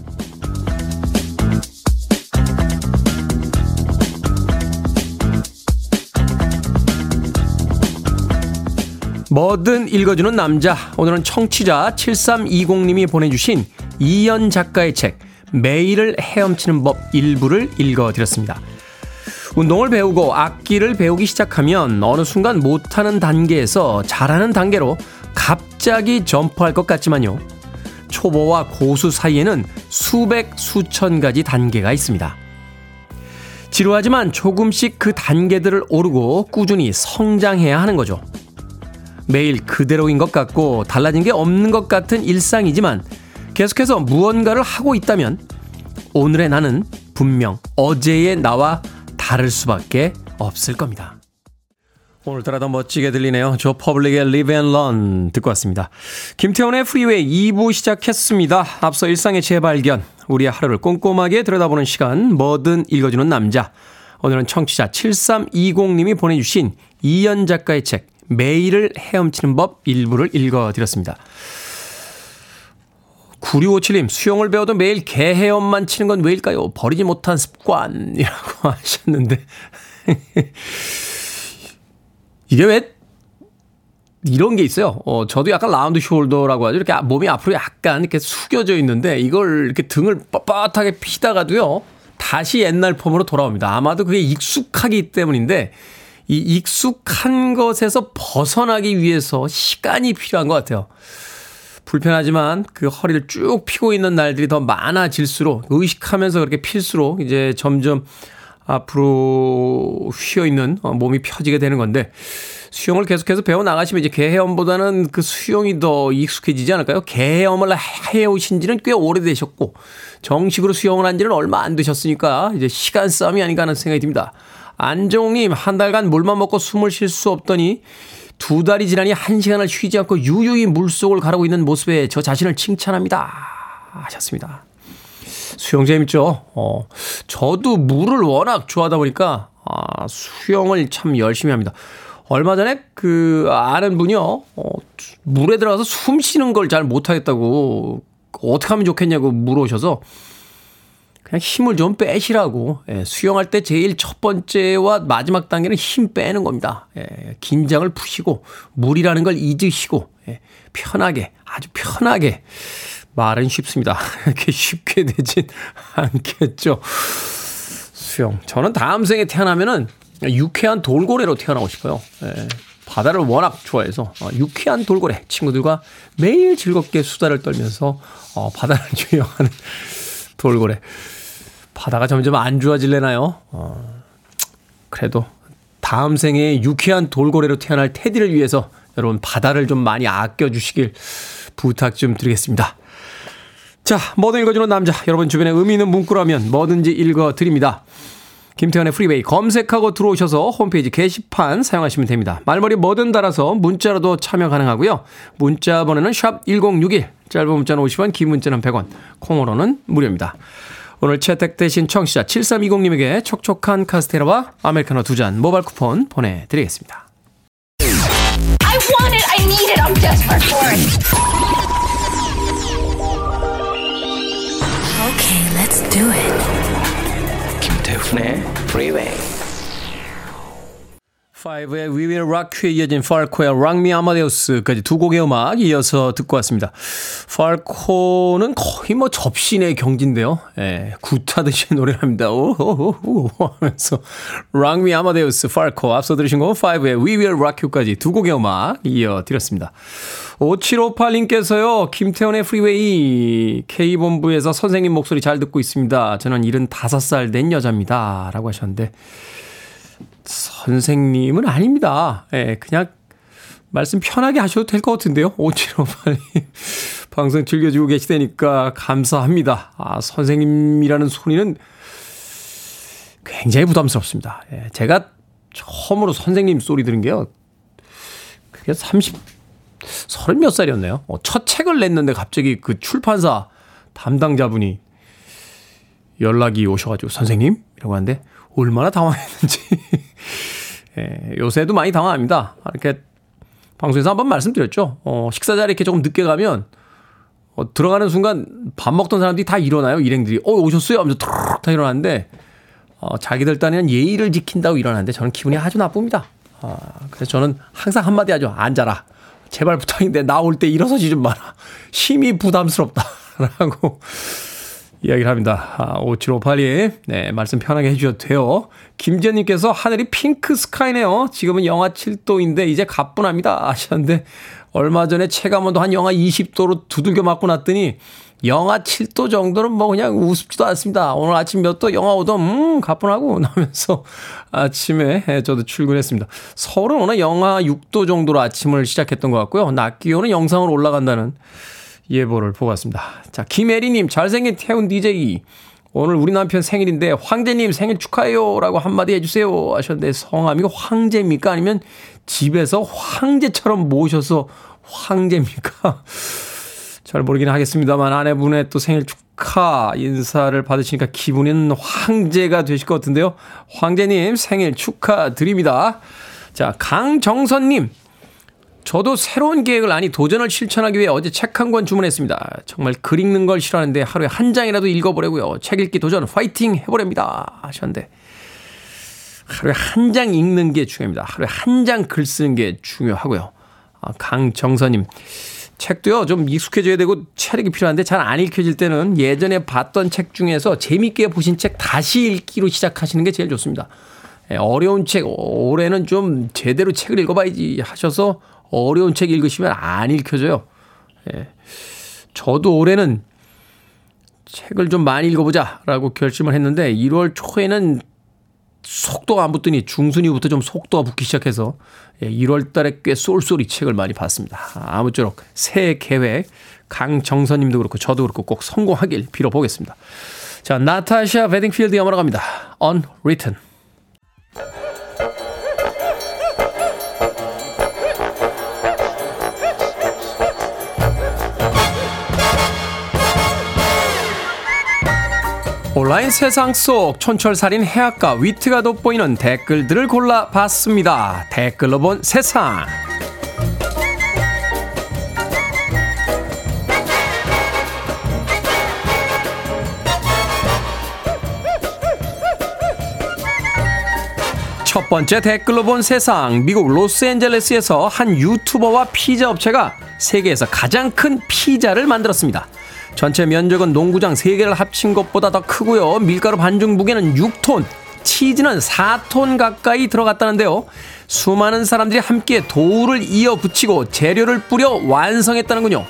뭐든 읽어주는 남자. 오늘은 청취자 7320님이 보내주신 이연 작가의 책, 매일을 헤엄치는 법 일부를 읽어드렸습니다. 운동을 배우고 악기를 배우기 시작하면 어느 순간 못하는 단계에서 잘하는 단계로 갑자기 점프할 것 같지만요. 초보와 고수 사이에는 수백, 수천 가지 단계가 있습니다. 지루하지만 조금씩 그 단계들을 오르고 꾸준히 성장해야 하는 거죠. 매일 그대로인 것 같고 달라진 게 없는 것 같은 일상이지만 계속해서 무언가를 하고 있다면 오늘의 나는 분명 어제의 나와 다를 수밖에 없을 겁니다. 오늘따라 더 멋지게 들리네요. 조 퍼블릭의 Live and Learn 듣고 왔습니다. 김태훈의 프리웨이 2부 시작했습니다. 앞서 일상의 재발견, 우리의 하루를 꼼꼼하게 들여다보는 시간, 뭐든 읽어주는 남자. 오늘은 청취자 7320님이 보내주신 이연 작가의 책, 매일을 헤엄치는 법 일부를 읽어드렸습니다. 9657님, 수영을 배워도 매일 개헤엄만 치는 건 왜일까요? 버리지 못한 습관이라고 *laughs* 하셨는데. 이게 왜 이런 게 있어요. 어, 저도 약간 라운드 숄더라고 하죠. 이렇게 몸이 앞으로 약간 이렇게 숙여져 있는데 이걸 이렇게 등을 뻣뻣하게 피다가도요. 다시 옛날 폼으로 돌아옵니다. 아마도 그게 익숙하기 때문인데 이 익숙한 것에서 벗어나기 위해서 시간이 필요한 것 같아요. 불편하지만 그 허리를 쭉 피고 있는 날들이 더 많아질수록 의식하면서 그렇게 필수록 이제 점점 앞으로 휘어 있는 몸이 펴지게 되는 건데 수영을 계속해서 배워 나가시면 이제 개헤엄보다는 그 수영이 더 익숙해지지 않을까요? 개헤엄을 해오신 지는 꽤 오래되셨고 정식으로 수영을 한 지는 얼마 안 되셨으니까 이제 시간 싸움이 아닌가 하는 생각이 듭니다. 안정님, 한 달간 물만 먹고 숨을 쉴 수 없더니 두 달이 지나니 한 시간을 쉬지 않고 유유히 물속을 가르고 있는 모습에 저 자신을 칭찬합니다. 하셨습니다. 수영 재밌죠? 어, 저도 물을 워낙 좋아하다 보니까, 아, 수영을 참 열심히 합니다. 얼마 전에 그 아는 분이요, 어, 물에 들어가서 숨 쉬는 걸 잘 못하겠다고, 어떻게 하면 좋겠냐고 물어오셔서, 그냥 힘을 좀 빼시라고. 예, 수영할 때 제일 첫 번째와 마지막 단계는 힘 빼는 겁니다. 예, 긴장을 푸시고 물이라는 걸 잊으시고 예, 편하게 아주 편하게 말은 쉽습니다. *laughs* 이렇게 쉽게 되진 않겠죠. 수영. 저는 다음 생에 태어나면은 유쾌한 돌고래로 태어나고 싶어요. 예. 바다를 워낙 좋아해서 어, 유쾌한 돌고래 친구들과 매일 즐겁게 수다를 떨면서 어, 바다를 *laughs* 조용하는 돌고래. 바다가 점점 안 좋아질래나요? 어, 그래도 다음 생에 유쾌한 돌고래로 태어날 테디를 위해서 여러분 바다를 좀 많이 아껴주시길 부탁 좀 드리겠습니다. 자, 뭐든 읽어주는 남자. 여러분 주변에 의미 있는 문구라면 뭐든지 읽어드립니다. 김태훈의 프리웨이 검색하고 들어오셔서 홈페이지 게시판 사용하시면 됩니다. 말머리 뭐든 달아서 문자로도 참여 가능하고요. 문자 번호는 샵 1061, 짧은 문자는 50원, 긴 문자는 100원, 콩으로는 무료입니다. 오늘 채택되신 청취자 7320님에게 촉촉한 카스테라와 아메리카노 두 잔 모바일 쿠폰 보내드리겠습니다. I want it. I need it. I'm desperate for it. Okay, let's do it. 김태훈의 Freeway. 5의 We Will Rock You에 이어진 팔코의 Rock Me Amadeus까지 두 곡의 음악 이어서 듣고 왔습니다. 팔코는 거의 뭐 접신의 경지인데요. 예, 굿하듯이 *laughs* 노래를 합니다. 오호호호 하면서 Rock Me Amadeus, 팔코 앞서 들으신 곡은 5의 We Will Rock You까지 두 곡의 음악 이어드렸습니다. 5758님께서요, 김태훈의 프리웨이 K본부에서 선생님 목소리 잘 듣고 있습니다. 저는 75살 된 여자입니다. 라고 하셨는데, 선생님은 아닙니다. 예, 그냥 말씀 편하게 하셔도 될 것 같은데요. 5758님. *laughs* 방송 즐겨주고 계시다니까 감사합니다. 아, 선생님이라는 소리는 굉장히 부담스럽습니다. 예, 제가 처음으로 선생님 소리 들은 게요. 그게 30, 서른 몇 살이었나요? 어, 첫 책을 냈는데 갑자기 그 출판사 담당자분이 연락이 오셔가지고 선생님? 이라고 하는데 얼마나 당황했는지. *laughs* 예, 요새도 많이 당황합니다. 이렇게 방송에서 한번 말씀드렸죠. 어, 식사 자리에 이렇게 조금 늦게 가면 어, 들어가는 순간 밥 먹던 사람들이 다 일어나요. 일행들이. 어, 오셨어요? 하면서 툭 다 일어나는데 어, 자기들 딴에는 예의를 지킨다고 일어나는데 저는 기분이 아주 나쁩니다. 아, 그래서 저는 항상 한마디 하죠. 앉아라. 제발 부탁인데 나올 때 일어서지 좀 마라. 힘이 부담스럽다. 라고 이야기를 합니다. 아, 5758님. 네, 말씀 편하게 해주셔도 돼요. 김지현님께서 하늘이 핑크 스카이네요. 지금은 영하 7도인데 이제 가뿐합니다. 하셨는데 얼마 전에 체감온도 한 영하 20도로 두들겨 맞고 났더니 영하 7도 정도는 뭐 그냥 우습지도 않습니다. 오늘 아침 몇 도? 영하 5도? 음, 가뿐하고 나면서 *laughs* 아침에 저도 출근했습니다. 서울은 오늘 영하 6도 정도로 아침을 시작했던 것 같고요. 낮 기온은 영상으로 올라간다는 예보를 보고 왔습니다. 자, 김혜리님, 잘생긴 태훈 DJ. 오늘 우리 남편 생일인데 황제님 생일 축하해요 라고 한마디 해주세요 하셨는데 성함이 황제입니까? 아니면 집에서 황제처럼 모셔서 황제입니까? *laughs* 잘 모르긴 하겠습니다만 아내분의 또 생일 축하 인사를 받으시니까 기분은 황제가 되실 것 같은데요. 황제님 생일 축하드립니다. 자, 강정선님. 저도 새로운 계획을 아니 도전을 실천하기 위해 어제 책 한 권 주문했습니다. 정말 글 읽는 걸 싫어하는데 하루에 한 장이라도 읽어보려고요. 책 읽기 도전 파이팅 해보렵니다. 하셨는데 하루에 한 장 읽는 게 중요합니다. 하루에 한 장 글 쓰는 게 중요하고요. 아, 강정선님. 책도요, 좀 익숙해져야 되고 체력이 필요한데 잘 안 읽혀질 때는 예전에 봤던 책 중에서 재밌게 보신 책 다시 읽기로 시작하시는 게 제일 좋습니다. 예, 어려운 책, 올해는 좀 제대로 책을 읽어봐야지 하셔서 어려운 책 읽으시면 안 읽혀져요. 예. 저도 올해는 책을 좀 많이 읽어보자라고 결심을 했는데 1월 초에는 속도가 안 붙더니 중순 이후부터 좀 속도가 붙기 시작해서 1월 달에 꽤 쏠쏠이 책을 많이 봤습니다. 아무쪼록 새해 계획 강정선 님도 그렇고 저도 그렇고 꼭 성공하길 빌어보겠습니다. 자, 나타샤 베딩필드 영화로 갑니다. Unwritten. 온라인 세상 속 촌철살인 해악과 위트가 돋보이는 댓글들을 골라봤습니다. 댓글로 본 세상. 첫 번째 댓글로 본 세상. 미국 로스앤젤레스에서 한 유튜버와 피자 업체가 세계에서 가장 큰 피자를 만들었습니다. 전체 면적은 농구장 3개를 합친 것보다 더 크고요. 밀가루 반죽 무게는 6톤, 치즈는 4톤 가까이 들어갔다는데요. 수많은 사람들이 함께 도우를 이어 붙이고 재료를 뿌려 완성했다는군요.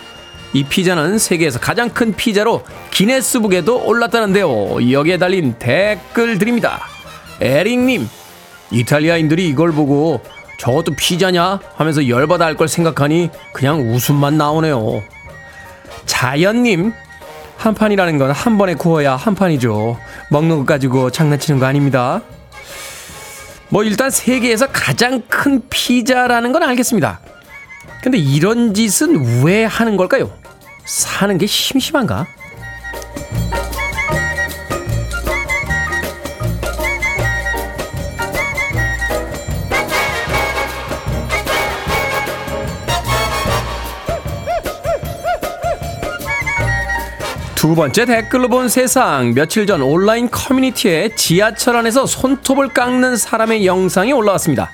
이 피자는 세계에서 가장 큰 피자로 기네스북에도 올랐다는데요. 여기에 달린 댓글들입니다. 에릭님, 이탈리아인들이 이걸 보고 저것도 피자냐? 하면서 열받아 할 걸 생각하니 그냥 웃음만 나오네요. 자연님, 한 판이라는 건 한 번에 구워야 한 판이죠. 먹는 것 가지고 장난치는 거 아닙니다. 뭐 일단 세계에서 가장 큰 피자라는 건 알겠습니다. 근데 이런 짓은 왜 하는 걸까요? 사는 게 심심한가? 두 번째 댓글로 본 세상. 며칠 전 온라인 커뮤니티에 지하철 안에서 손톱을 깎는 사람의 영상이 올라왔습니다.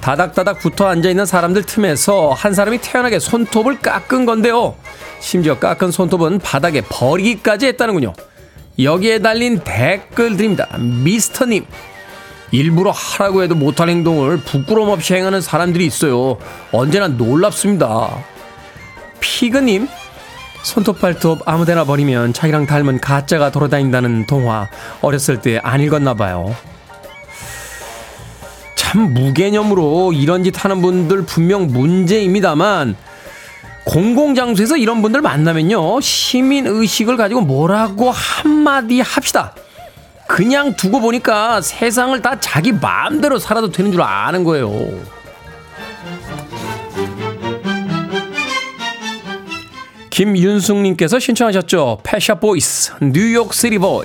다닥다닥 붙어 앉아있는 사람들 틈에서 한 사람이 태연하게 손톱을 깎은 건데요. 심지어 깎은 손톱은 바닥에 버리기까지 했다는군요. 여기에 달린 댓글들입니다. 미스터님. 일부러 하라고 해도 못할 행동을 부끄럼 없이 행하는 사람들이 있어요. 언제나 놀랍습니다. 피그님. 손톱 발톱 아무데나 버리면 자기랑 닮은 가짜가 돌아다닌다는 동화 어렸을 때 안 읽었나 봐요. 참참 무개념으로 이런 짓 하는 분들 분명 문제입니다만 공공장소에서 이런 분들 만나면요 시민 의식을 가지고 뭐라고 한마디 합시다. 그냥 두고 보니까 세상을 다 자기 마음대로 살아도 되는 줄 아는 거예요. 김윤숙님께서 신청하셨죠. 패샤 보이스 뉴욕 시리 보이.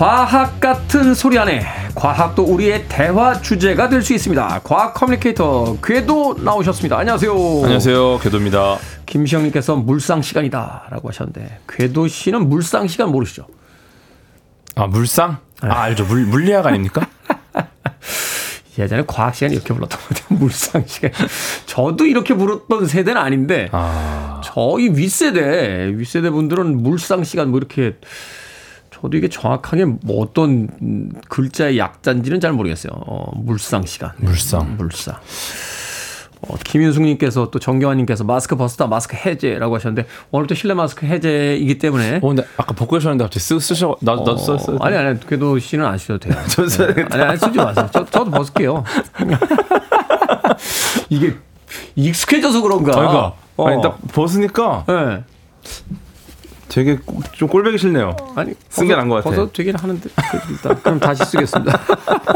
과학 같은 소리 안에 과학도 우리의 대화 주제가 될 수 있습니다. 과학 커뮤니케이터 궤도 나오셨습니다. 안녕하세요. 안녕하세요. 궤도입니다. 김시영님께서 물상 시간이다라고 하셨는데 궤도 씨는 물상 시간 모르시죠? 아, 물상? 아, 알죠. 물, 물리학 아닙니까? *laughs* 예전에 과학 시간 이렇게 불렀던 것 같아요. 물상 시간. 저도 이렇게 불렀던 세대는 아닌데 아, 저희 윗세대 윗세대 분들은 물상 시간 뭐 이렇게 저도 이게 정확하게 뭐 어떤 음, 글자의 약자인지는 잘 모르겠어요. 어, 물상 시간. 물상. 물상. 어, 김윤숙님께서 또 정경환님께서 마스크 벗었다 마스크 해제라고 하셨는데 오늘도 실내 마스크 해제이기 때문에 어, 근데 아까 벗고 계셨는데 갑자기 쓰, 쓰셔, 나, 나도 써, 써. 아니 아니 그래도 씨는 안 쓰셔도 돼요. *laughs* 저 써야겠다. 아니 아니 쓰지 마세요. 저, 저도 벗을게요. *laughs* 이게 익숙해져서 그런가. 저희가. 어. 아니, 딱 벗으니까 네. 되게 꼭- 좀 꼴배기 싫네요. 아니 쓴게 나은 것 같아. 벗어 되긴 하는데 그, 일단 그럼 다시 쓰겠습니다.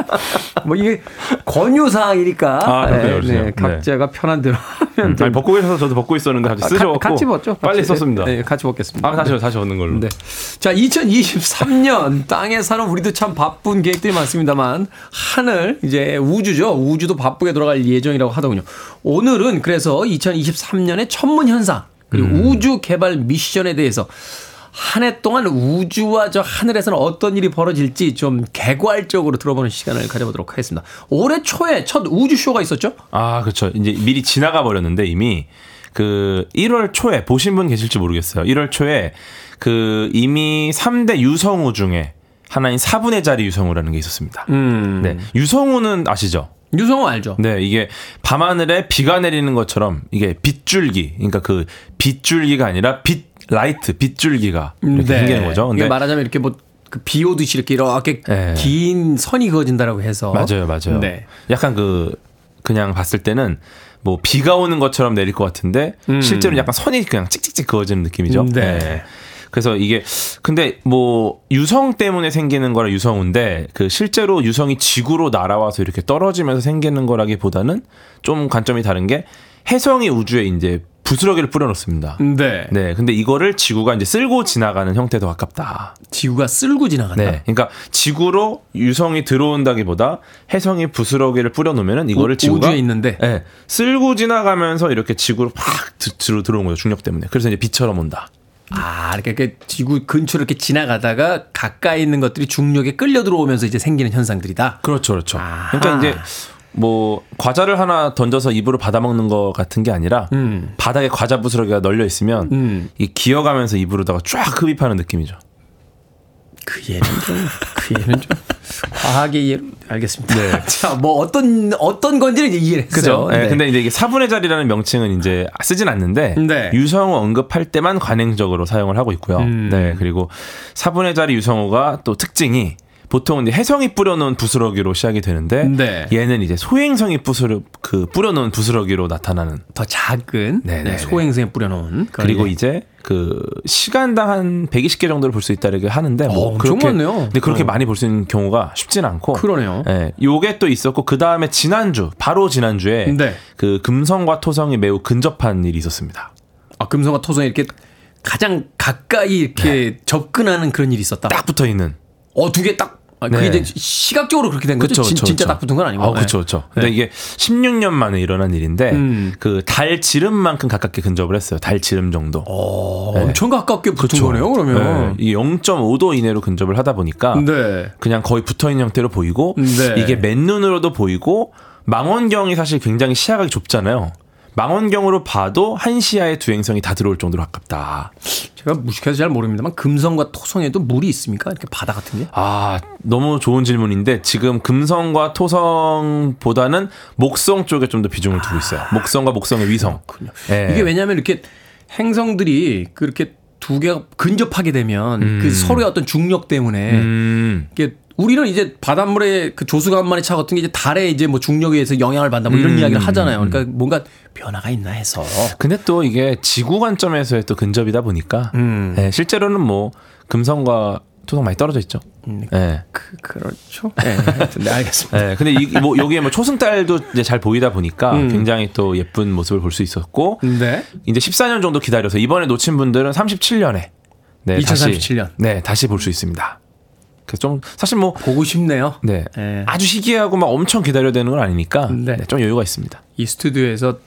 *laughs* 뭐 이게 권유 사항이니까 아, 네. 네, 각자가 편한 대로 하면 음, 아니, 벗고 계셔서 저도 벗고 있었는데 갑자기 아, 쓰셔갖고. 가- 같이 벗죠. 빨리 같이. 썼습니다. 네, 같이 벗겠습니다. 아, 다시, 다시 벗는 걸로. 네. 자, 2023년 땅에 사는 우리도 참 바쁜 계획들이 많습니다만 하늘 이제 우주죠. 우주도 바쁘게 돌아갈 예정이라고 하더군요. 오늘은 그래서 2023년의 천문 현상 그리고 우주 개발 미션에 대해서 한 해 동안 우주와 저 하늘에서는 어떤 일이 벌어질지 좀 개괄적으로 들어보는 시간을 가져보도록 하겠습니다. 올해 초에 첫 우주쇼가 있었죠? 아, 그렇죠. 이제 미리 지나가 버렸는데 이미 그 1월 초에 보신 분 계실지 모르겠어요. 1월 초에 그 이미 3대 유성우 중에 하나인 4분의 자리 유성우라는 게 있었습니다. 음. 네. 유성우는 아시죠? 유성우 알죠? 네, 이게 밤하늘에 비가 내리는 것처럼 이게 빗줄기, 그러니까 그 빗줄기가 아니라 빛 light, 빛줄기가 이렇게 생기는 거죠. 이게 근데 말하자면 이렇게 뭐 그 비 오듯이 이렇게 이렇게 네. 긴 선이 그어진다라고 해서 맞아요, 맞아요. 네. 약간 그 그냥 봤을 때는 뭐 비가 오는 것처럼 내릴 것 같은데 실제로 약간 선이 그냥 찍찍찍 그어지는 느낌이죠. 음, 네. 그래서 이게 근데 뭐 유성 때문에 생기는 거라 유성인데 그 실제로 유성이 지구로 날아와서 이렇게 떨어지면서 생기는 거라기보다는 좀 관점이 다른 게 혜성이 우주에 이제 부스러기를 뿌려놓습니다. 네. 네, 근데 이거를 지구가 이제 쓸고 지나가는 형태에 더 가깝다. 지구가 쓸고 지나간다. 네. 그러니까 지구로 유성이 들어온다기보다 혜성이 부스러기를 뿌려놓으면은 이거를 우- 지구가 우주에 있는데? 네, 쓸고 지나가면서 이렇게 지구로 팍 드- 들어 들어온 거죠 중력 때문에. 그래서 이제 비처럼 온다. 아, 이렇게, 지구 근처로 이렇게 지나가다가 가까이 있는 것들이 중력에 끌려 들어오면서 이제 생기는 현상들이다. 그렇죠, 그렇죠. 아하. 그러니까 이제 뭐 과자를 하나 던져서 입으로 받아 먹는 것 같은 게 아니라 음. 바닥에 과자 부스러기가 널려 있으면 음. 이 기어가면서 입으로다가 쫙 흡입하는 느낌이죠. 그 예는 좀, 그 예는 좀 과학의 예로 알겠습니다. *laughs* 자, 뭐 어떤 어떤 건지는 이해를 했어요. 그죠? 네. 근데 이제 이게 4분의 자리라는 명칭은 이제 쓰진 않는데 네. 유성우 언급할 때만 관행적으로 사용을 하고 있고요. 음. 네. 그리고 4분의 자리 유성우가 또 특징이 보통 이제 해성이 뿌려놓은 부스러기로 시작이 되는데 네. 얘는 이제 소행성이 부스러 그 뿌려놓은 부스러기로 나타나는 더 작은 네, 네, 네, 네. 소행성에 뿌려놓은 그리고 예. 이제 그 시간당 한 120개 정도를 볼 수 있다고 하는데 뭐 어, 엄청 그렇게 많네요. 근데 그렇게 어. 많이 볼 수 있는 경우가 쉽진 않고 그러네요. 예, 요게 또 있었고 그 다음에 지난주 바로 지난주에 네. 그 금성과 토성이 매우 근접한 일이 있었습니다. 아, 금성과 토성이 이렇게 가장 가까이 이렇게 접근하는 그런 일이 있었다. 딱 붙어 있는. 어, 두 개 딱. 아, 그게 네. 이제 시각적으로 그렇게 된 거죠. 그쵸, 진, 그쵸, 진짜 그쵸. 딱 붙은 건 아니고. 아, 그렇죠, 그렇죠. 근데 네. 이게 16년 만에 일어난 일인데 음. 그달 지름만큼 가깝게 근접을 했어요. 달 지름 정도. 어, 네. 엄청 가깝게 붙은. 거네요, 그러면. 네, 이게 0.5도 이내로 근접을 하다 보니까 네. 그냥 거의 붙어 있는 형태로 보이고 네. 이게 맨눈으로도 보이고 망원경이 사실 굉장히 시야가 좁잖아요. 망원경으로 봐도 한 시야의 두 행성이 다 들어올 정도로 가깝다. 제가 무식해서 잘 모릅니다만 금성과 토성에도 물이 있습니까? 이렇게 바다 같은 게? 아, 너무 좋은 질문인데 지금 금성과 토성보다는 목성 쪽에 좀 더 비중을 두고 있어요. 목성과 목성의 위성. 예. 이게 왜냐하면 이렇게 행성들이 그렇게 두 개가 근접하게 되면 그 서로의 어떤 중력 때문에 음. 이게 우리는 이제 바닷물에 그 조수간만의 차 같은 게 이제 달에 이제 뭐 중력에 의해서 영향을 받는다 뭐 이런 음. 이야기를 하잖아요. 그러니까 뭔가 변화가 있나 해서. 근데 또 이게 지구 관점에서의 또 근접이다 보니까 음. 예, 실제로는 뭐 금성과 토성 많이 떨어져 있죠. 예. 그, 그렇죠. 네, 네, 알겠습니다. 예, 근데 이, 뭐 여기에 뭐 초승달도 이제 잘 보이다 보니까 음. 굉장히 또 예쁜 모습을 볼 수 있었고 네. 이제 14년 정도 기다려서 이번에 놓친 분들은 37년에 네, 2037 년. 다시, 네, 다시 볼 수 있습니다. 그래서 좀 사실 뭐 보고 싶네요. 네. 예. 아주 희귀하고 막 엄청 기다려야 되는 건 아니니까 네. 네, 좀 여유가 있습니다. 이 스튜디오에서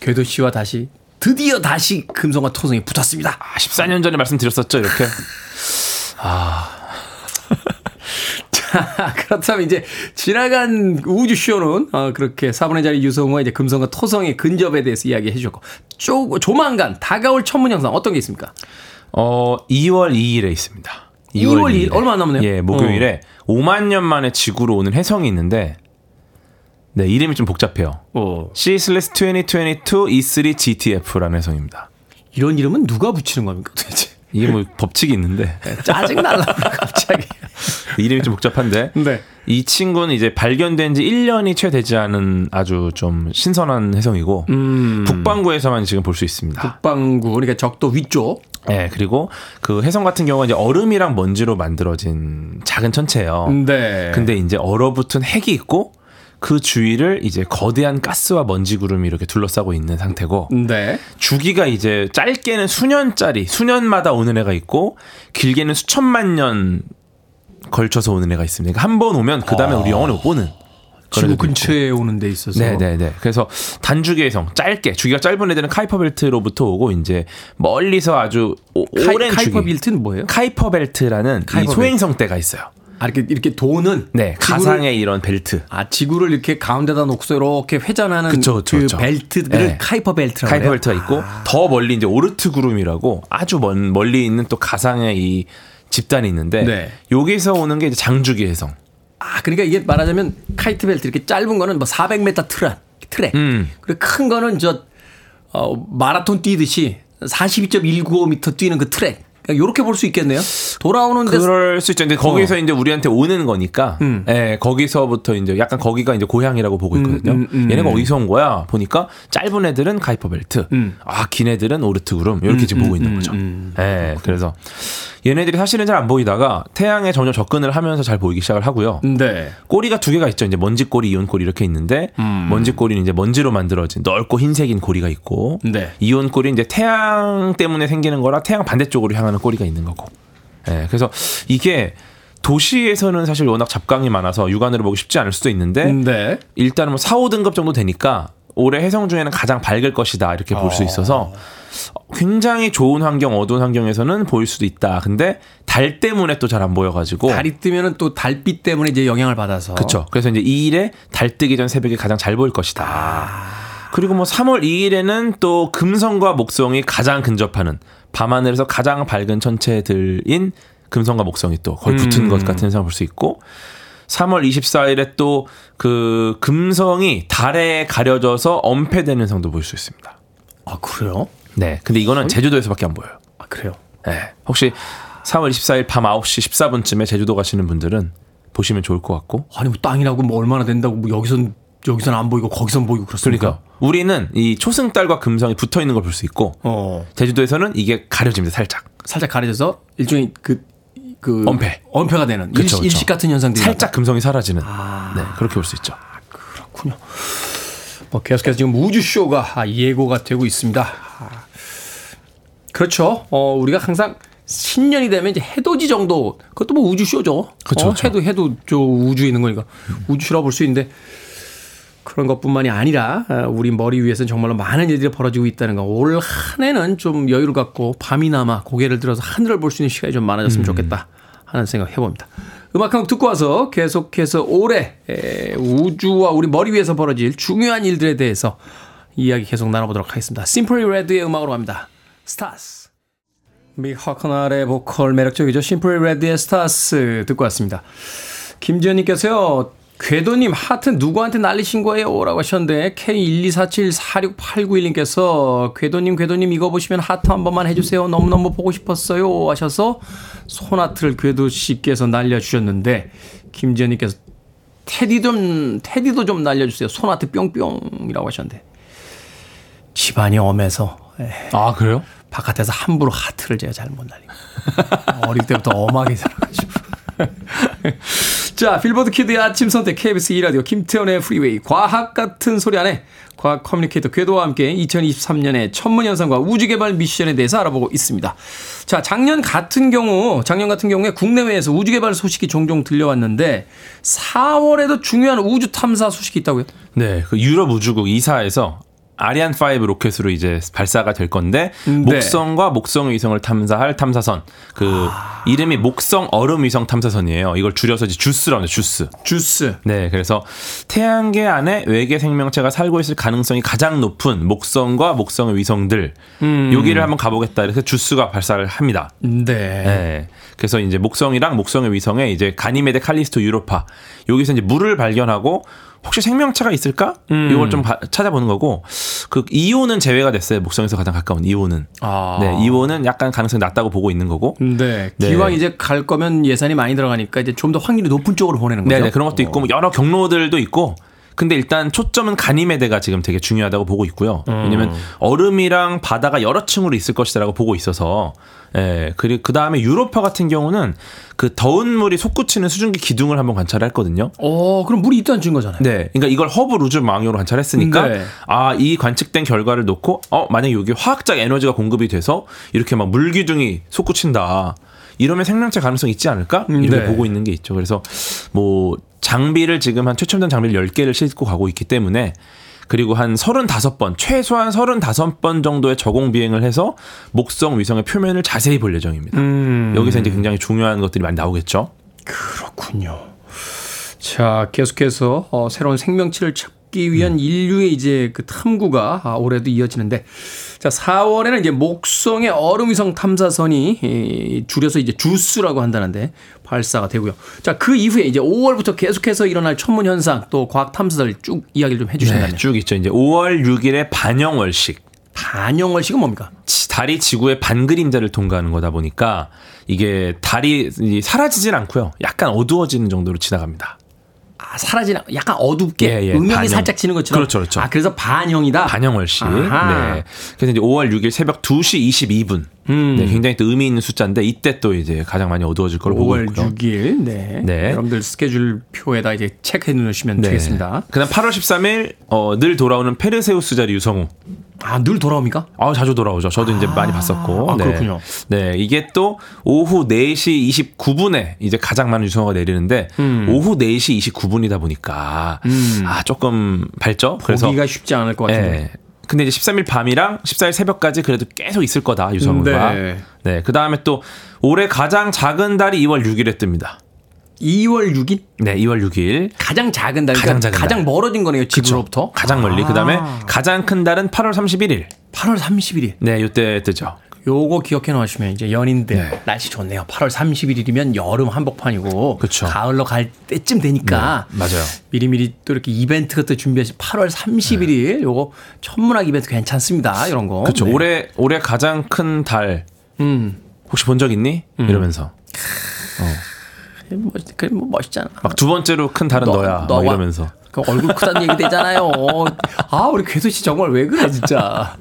궤도 씨와 다시 드디어 다시 금성과 토성이 붙었습니다. 아, 14년 전에 말씀드렸었죠, 이렇게. *laughs* *laughs* 자, 그렇다면 이제 지나간 우주쇼는 어, 그렇게 4분의 자리 유성우와 이제 금성과 토성의 근접에 대해서 이야기해 주셨고 쪼, 조만간 다가올 천문 영상 어떤 게 있습니까? 어, 2월 2일에 있습니다. 2월 2일? 얼마 안 남았네요. 예, 목요일에 5만 년 만에 지구로 오는 해성이 있는데 네, 이름이 좀 복잡해요. 어. C/2022 E3 GTF라는 해성입니다. 이런 이름은 누가 붙이는 겁니까 도대체? 이게 뭐 법칙이 있는데 짜증 날라 *laughs* 갑자기. 이름이 좀 복잡한데 네. 이 친구는 이제 발견된 지 1년이 채 되지 않은 아주 좀 신선한 해성이고 음. 북반구에서만 지금 볼 수 있습니다. 북방구 그러니까 적도 위쪽. 네, 그리고 그 해성 같은 경우가 이제 얼음이랑 먼지로 만들어진 작은 천체예요. 네. 근데 이제 얼어붙은 핵이 있고 그 주위를 이제 거대한 가스와 먼지 구름이 이렇게 둘러싸고 있는 상태고 네. 주기가 이제 짧게는 수년짜리 수년마다 오는 애가 있고 길게는 수천만 년 걸쳐서 오는 애가 있습니다. 그러니까 한 번 오면 그 다음에 우리 영원히 못 보는 지구 애도 있고. 근처에 오는 데 있어서. 네네네. 그래서 단주기 혜성 짧게 주기가 짧은 애들은 카이퍼 벨트로부터 오고 이제 멀리서 아주 오, 카이, 오랜 카이퍼 주기 벨트는 뭐예요? 카이퍼 벨트라는 이 카이퍼 소행성대가 있어요. 아, 이렇게 이렇게 도는 네, 지구를- 가상의 이런 벨트. 아 지구를 이렇게 가운데다 놓고서 이렇게 회전하는 그쵸, 그쵸, 그 그쵸. 벨트들을 네. 카이퍼 벨트라고 카이퍼 해요. 벨트가 있고 더 멀리 이제 오르트 구름이라고 아주 먼 멀리 있는 또 가상의 이 집단이 있는데 네. 여기서 오는 게 이제 장주기 혜성. 아 그러니까 이게 말하자면 카이퍼 벨트 이렇게 짧은 거는 뭐 400m 트랙 트랙 음. 그리고 큰 거는 저 어, 마라톤 뛰듯이 42.195m 뛰는 그 트랙 그러니까 요렇게 볼 수 있겠네요. 돌아오는 데 그럴 수 있죠. 근데 거기서 이제 우리한테 오는 거니까, 음. 예, 거기서부터 이제 약간 거기가 이제 고향이라고 보고 있거든요. 음, 음, 음. 얘네가 어디서 온 거야? 보니까 짧은 애들은 카이퍼 벨트, 음. 아, 긴 애들은 오르트 구름, 이렇게 지금 보고 있는 거죠. 예, 그래서 얘네들이 사실은 잘 안 보이다가 태양에 점점 접근을 하면서 잘 보이기 시작을 하고요. 네. 꼬리가 두 개가 있죠. 이제 먼지 꼬리, 이온 꼬리 이렇게 있는데 음. 먼지 꼬리는 이제 먼지로 만들어진 넓고 흰색인 꼬리가 있고 네. 이온 꼬리 이제 태양 때문에 생기는 거라 태양 반대쪽으로 향하는 꼬리가 있는 거고. 예. 그래서 이게 도시에서는 사실 워낙 잡광이 많아서 육안으로 보기 쉽지 않을 수도 있는데 네. 일단은 뭐 4, 5등급 정도 되니까 올해 해성 중에는 가장 밝을 것이다 이렇게 볼 수 있어서 굉장히 좋은 환경, 어두운 환경에서는 보일 수도 있다. 근데 달 때문에 또 잘 안 보여가지고 달이 뜨면은 또 달빛 때문에 이제 영향을 받아서 그렇죠. 그래서 이제 2일에 달 뜨기 전 새벽에 가장 잘 보일 것이다. 그리고 뭐 3월 2일에는 또 금성과 목성이 가장 근접하는 밤하늘에서 가장 밝은 천체들인 금성과 목성이 또 거의 붙은 음. 것 같은 현상을 볼 수 있고 3월 24일에 또 그 금성이 달에 가려져서 엄폐되는 현상도 볼 수 있습니다. 아 그래요? 네. 근데 이거는 제주도에서밖에 안 보여요. 아 그래요. 네. 혹시 3월 24일 밤 9시 14분쯤에 제주도 가시는 분들은 보시면 좋을 것 같고 아니 뭐 땅이라고 뭐 얼마나 된다고 뭐 여기선 여기선 안 보이고 거기선 보이고 그렇습니까? 그러니까 우리는 이 초승달과 금성이 붙어 있는 걸 볼 수 있고 어 제주도에서는 이게 가려집니다 살짝 살짝 가려져서 일종의 그, 그 엄폐. 엄폐가 되는 그쵸, 그쵸. 일식 같은 현상들이 살짝 금성이 사라지는 아. 네 그렇게 볼 수 있죠 그렇군요. 뭐 계속해서 지금 우주 쇼가 아, 예고가 되고 있습니다. 아, 그렇죠. 어 우리가 항상 신년이 되면 이제 해돋이 정도 그것도 뭐 우주 쇼죠. 그쵸, 어. 해도 해도 저 우주에 있는 거니까 우주 쇼라 볼수 있는데 그런 것뿐만이 아니라 어, 우리 머리 위에서는 정말로 많은 일들이 벌어지고 있다는 거. 올 한 해는 좀 여유를 갖고 밤이나마 고개를 들어서 하늘을 볼 수 있는 시간이 좀 많아졌으면 좋겠다 하는 생각 해봅니다. 음악 한 곡 듣고 와서 계속해서 올해 에, 우주와 우리 머리 위에서 벌어질 중요한 일들에 대해서 이야기 계속 나눠보도록 하겠습니다. Simply Red의 음악으로 갑니다. Stars. Mick Hucknall의 보컬 매력적이죠. Simply Red의 Stars 듣고 왔습니다. 김지현님께서요. 궤도님 하트 누구한테 날리신 거예요? 라고 하셨는데 K124746891님께서 궤도님 궤도님 이거 보시면 하트 한 번만 해주세요. 너무너무 보고 싶었어요 하셔서 손하트를 궤도 씨께서 날려주셨는데 김지현님께서 테디 좀 테디도 좀 날려주세요. 손하트 뿅뿅이라고 하셨는데 집안이 엄해서 에, 아 그래요? 바깥에서 함부로 하트를 제가 잘 못 날립니다. *laughs* 어릴 때부터 엄하게 살아가지고. *laughs* 자, 빌보드 키드의 아침 선택 KBS 2라디오 김태훈의 프리웨이 과학 같은 소리 하네 과학 커뮤니케이터 궤도와 함께 2023년의 천문현상과 우주개발 미션에 대해서 알아보고 있습니다. 자, 작년 같은 경우, 작년 같은 경우에 국내외에서 우주개발 소식이 종종 들려왔는데 4월에도 중요한 우주 탐사 소식이 있다고요? 네, 그 유럽 우주국 ESA에서 아리안 5 로켓으로 이제 발사가 될 건데 네. 목성과 목성 위성을 탐사할 탐사선 그 이름이 목성 얼음 위성 탐사선이에요. 이걸 줄여서 이제 주스라고 해요. 주스. 주스. 네, 그래서 태양계 안에 외계 생명체가 살고 있을 가능성이 가장 높은 목성과 목성의 위성들 여기를 한번 가보겠다. 그래서 주스가 발사를 합니다. 네. 네. 그래서 이제 목성이랑 목성의 위성에 이제 가니메데 칼리스토 유로파 여기서 이제 물을 발견하고 혹시 생명체가 있을까? 이걸 좀 바- 찾아보는 거고 그 이온은 제외가 됐어요. 목성에서 가장 가까운 이온은. 아. 네, 이온은 약간 가능성이 낮다고 보고 있는 거고. 네. 네. 기왕 이제 갈 거면 예산이 많이 들어가니까 이제 좀 더 확률이 높은 쪽으로 보내는 거죠. 네, 네, 그런 것도 있고 뭐 여러 경로들도 있고. 근데 일단 초점은 가니메데가 지금 되게 중요하다고 보고 있고요. 왜냐면 얼음이랑 바다가 여러 층으로 있을 것이라고 보고 있어서 예, 그리고 그 다음에 유로파 같은 경우는 그 더운 물이 솟구치는 수증기 기둥을 한번 관찰했거든요. 어, 그럼 물이 있다는 증거잖아요. 네, 그러니까 이걸 허블 우주 망원으로 관찰했으니까 네. 아이 관측된 결과를 놓고 어 만약 에 여기 화학적 에너지가 공급이 돼서 이렇게 막 물 기둥이 솟구친다. 이러면 생명체 가능성 이 있지 않을까? 이렇게 네. 보고 있는 게 있죠. 그래서 뭐 장비를 지금 한 최첨단 장비를 10개를 싣고 가고 있기 때문에 그리고 한 35번, 최소한 35번 정도의 저공 비행을 해서 목성 위성의 표면을 자세히 볼 예정입니다. 음. 여기서 이제 굉장히 중요한 것들이 많이 나오겠죠. 그렇군요. 자, 계속해서 어, 새로운 생명체를 찾 기 위한 인류의 이제 그 탐구가 아, 올해도 이어지는데 자, 4월에는 이제 목성의 얼음 위성 탐사선이 이, 줄여서 이제 주스라고 한다는데 발사가 되고요. 자, 그 이후에 이제 5월부터 계속해서 일어날 천문 현상 또 과학 탐사들 쭉 이야기를 좀 해주신다면 네, 쭉 있죠. 이제 5월 6일에 반영월식. 반영월식은 뭡니까? 지- 달이 지구의 반 그림자를 통과하는 거다 보니까 이게 달이 이 사라지진 않고요. 약간 어두워지는 정도로 지나갑니다. 아, 사라지나 약간 어둡게 예, 예, 음영이 반영. 살짝 지는 것처럼. 그렇죠, 그렇죠. 아, 그래서 반영이다. 반영월식. 아하. 네. 그래서 이제 5월 6일 새벽 2시 22분. 음. 네, 굉장히 또 의미 있는 숫자인데 이때 또 이제 가장 많이 어두워질 걸로 보고 5월 있고요. 6일. 네. 네. 여러분들 스케줄 표에다 이제 체크해 놓으시면 되겠습니다. 그다음 8월 13일 어, 늘 돌아오는 페르세우스 자리 유성우. 아, 늘 돌아옵니까? 아, 자주 돌아오죠. 저도 이제 많이 봤었고. 아, 네. 그렇군요. 네, 이게 또 오후 4시 29분에 이제 가장 많은 유성화가 내리는데 음. 오후 4시 29분이다 보니까 아, 조금 밝죠? 보기가 쉽지 않을 것 같은데. 예. 근데 이제 13일 밤이랑 14일 새벽까지 그래도 계속 있을 거다, 유성우가. 네. 네. 그 다음에 또 올해 가장 작은 달이 2월 6일에 뜹니다. 2월 6일 네, 2월 6일. 가장 작은 달, 가장 그러니까 작은 가장 달. 멀어진 거네요. 지구로부터. 가장 멀리. 그 다음에 가장 큰 달은 8월 31일. 8월 30일이. 네, 요때 뜨죠. 요거 기억해 놓으시면 이제 연인들 네. 날씨 좋네요. 8월 31일이면 여름 한복판이고 그쵸. 가을로 갈 때쯤 되니까 네, 맞아요. 미리미리 또 이렇게 이벤트 같은 거 준비하시 8월 31일 요거 천문학 이벤트 괜찮습니다. 이런 거. 그렇죠. 네. 올해 올해 가장 큰 달 음. 혹시 본 적 있니? 이러면서 멋, 그래 뭐 멋있잖아. 막 두 번째로 큰 달은 너- 너, 야 너와- 이러면서 그 얼굴 크다는 얘기 되잖아요. 아, 우리 궤도 씨 정말 왜 그래, 진짜.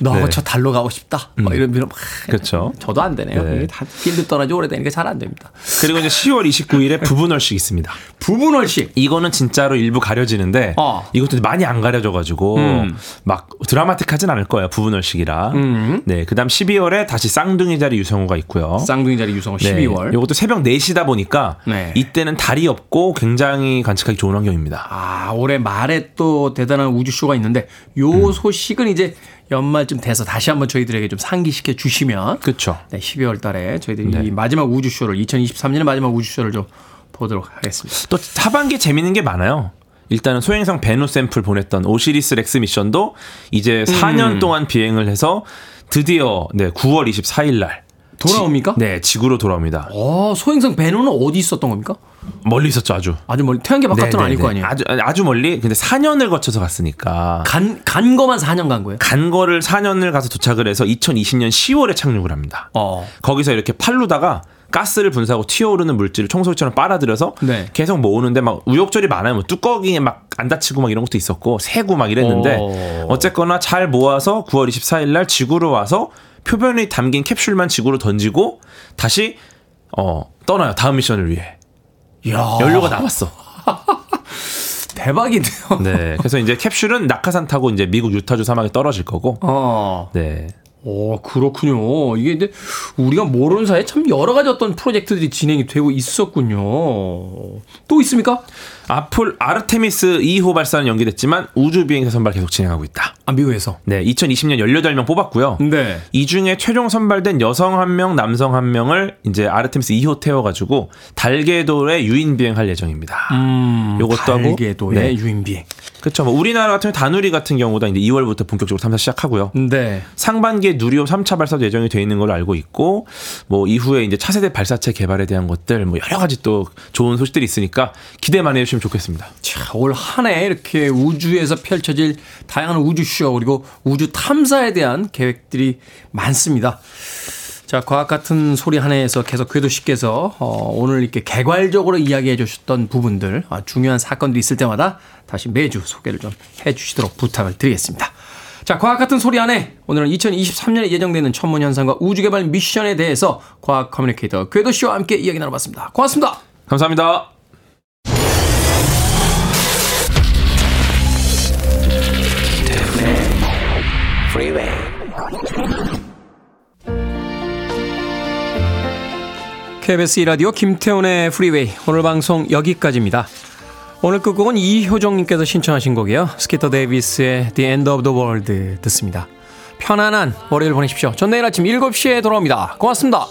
너하고 네. 저 달로 가고 싶다. 뭐 이런, 이런, 막. 그렇죠. 저도 안 되네요. 네. 이게 다 필드 떠나지 오래되니까 잘 안 됩니다. 그리고 이제 10월 29일에 부분월식 있습니다. 부분월식. 이거는 진짜로 일부 가려지는데 어. 이것도 많이 안 가려져가지고 음. 막 드라마틱하진 않을 거예요 부분월식이라. 네, 그 다음 12월에 다시 쌍둥이 자리 유성우가 있고요. 쌍둥이 자리 유성호 네, 12월. 이것도 새벽 4시다 보니까 네. 이때는 달이 없고 굉장히 관측하기 좋은 환경입니다. 아, 올해 말에 또 대단한 우주쇼가 있는데 요 음. 소식은 이제 연말쯤 돼서 다시 한번 저희들에게 좀 상기시켜 주시면 그렇죠. 네, 12월 달에 저희들이 네. 이 마지막 우주쇼를 2023년의 마지막 우주쇼를 좀 보도록 하겠습니다. 또 하반기 재밌는 게 많아요. 일단은 소행성 베누 샘플 보냈던 오시리스 렉스 미션도 이제 4년 동안 비행을 해서 드디어 네, 9월 24일 날 돌아옵니까? 지, 네, 지구로 돌아옵니다. 어, 소행성 베누는 어디 있었던 겁니까? 멀리 있었죠, 아주. 아주 멀리 태양계 바깥은 네, 아닐 네, 거 네. 아니에요. 아주 아주 멀리. 근데 4년을 거쳐서 갔으니까 간, 간 거만 4년 간 거예요? 간 거를 4년을 가서 도착을 해서 2020년 10월에 착륙을 합니다. 어. 거기서 이렇게 팔루다가 가스를 분사하고 튀어오르는 물질을 청소기처럼 빨아들여서 네. 계속 모으는데 막 우욕절이 많아요. 뭐 뚜껑이에 막안 닫히고 막 이런 것도 있었고 새고 막 이랬는데 어. 어쨌거나 잘 모아서 9월 24일 날 지구로 와서 표면에 담긴 캡슐만 지구로 던지고 다시 어 떠나요. 다음 미션을 위해. 야 연료가 남았어. *laughs* 대박이네요. 네. 그래서 이제 캡슐은 낙하산 타고 이제 미국 유타주 사막에 떨어질 거고. 어. 네. 오, 그렇군요. 이게 근데 우리가 모르는 사이에 참 여러 가지 어떤 프로젝트들이 진행이 되고 있었군요. 또 있습니까? 앞을 아르테미스 2호 발사는 연기됐지만 우주 비행사 선발 계속 진행하고 있다. 아, 미국에서. 네, 2020년 18명 뽑았고요. 네. 이 중에 최종 선발된 여성 한 명, 남성 한 명을 이제 아르테미스 2호 태워 가지고 달궤도에 유인 비행할 예정입니다. 음, 요것도 하고 달궤도의 네. 유인 비행. 그렇죠. 뭐 우리나라 같은 경우 다누리 같은 경우도 이제 2월부터 본격적으로 탐사 시작하고요. 네. 상반기에 누리호 3차 발사도 예정이 되어 있는 걸로 알고 있고 뭐 이후에 이제 차세대 발사체 개발에 대한 것들 뭐 여러 가지 또 좋은 소식들이 있으니까 기대 많이 해주시면 좋겠습니다. 자, 올 한 해 이렇게 우주에서 펼쳐질 다양한 우주쇼 그리고 우주 탐사에 대한 계획들이 많습니다. 자, 과학 같은 소리 한 해에서 계속 궤도 씨께서 어, 오늘 이렇게 개괄적으로 이야기해 주셨던 부분들, 아, 중요한 사건들이 있을 때마다 다시 매주 소개를 좀 해 주시도록 부탁을 드리겠습니다. 자, 과학 같은 소리 하네 오늘은 2023년에 예정되는 천문 현상과 우주 개발 미션에 대해서 과학 커뮤니케이터 궤도 씨와 함께 이야기 나눠봤습니다. 고맙습니다. 감사합니다. Freeway. KBS 2라디오 김태훈의 프리웨이 오늘 방송 여기까지입니다. 오늘 끝곡은 이효정님께서 신청하신 곡이요. 스키터 데이비스의 The End of the World 듣습니다. 편안한 월요일 보내십시오. 전 내일 아침 7시에 돌아옵니다. 고맙습니다.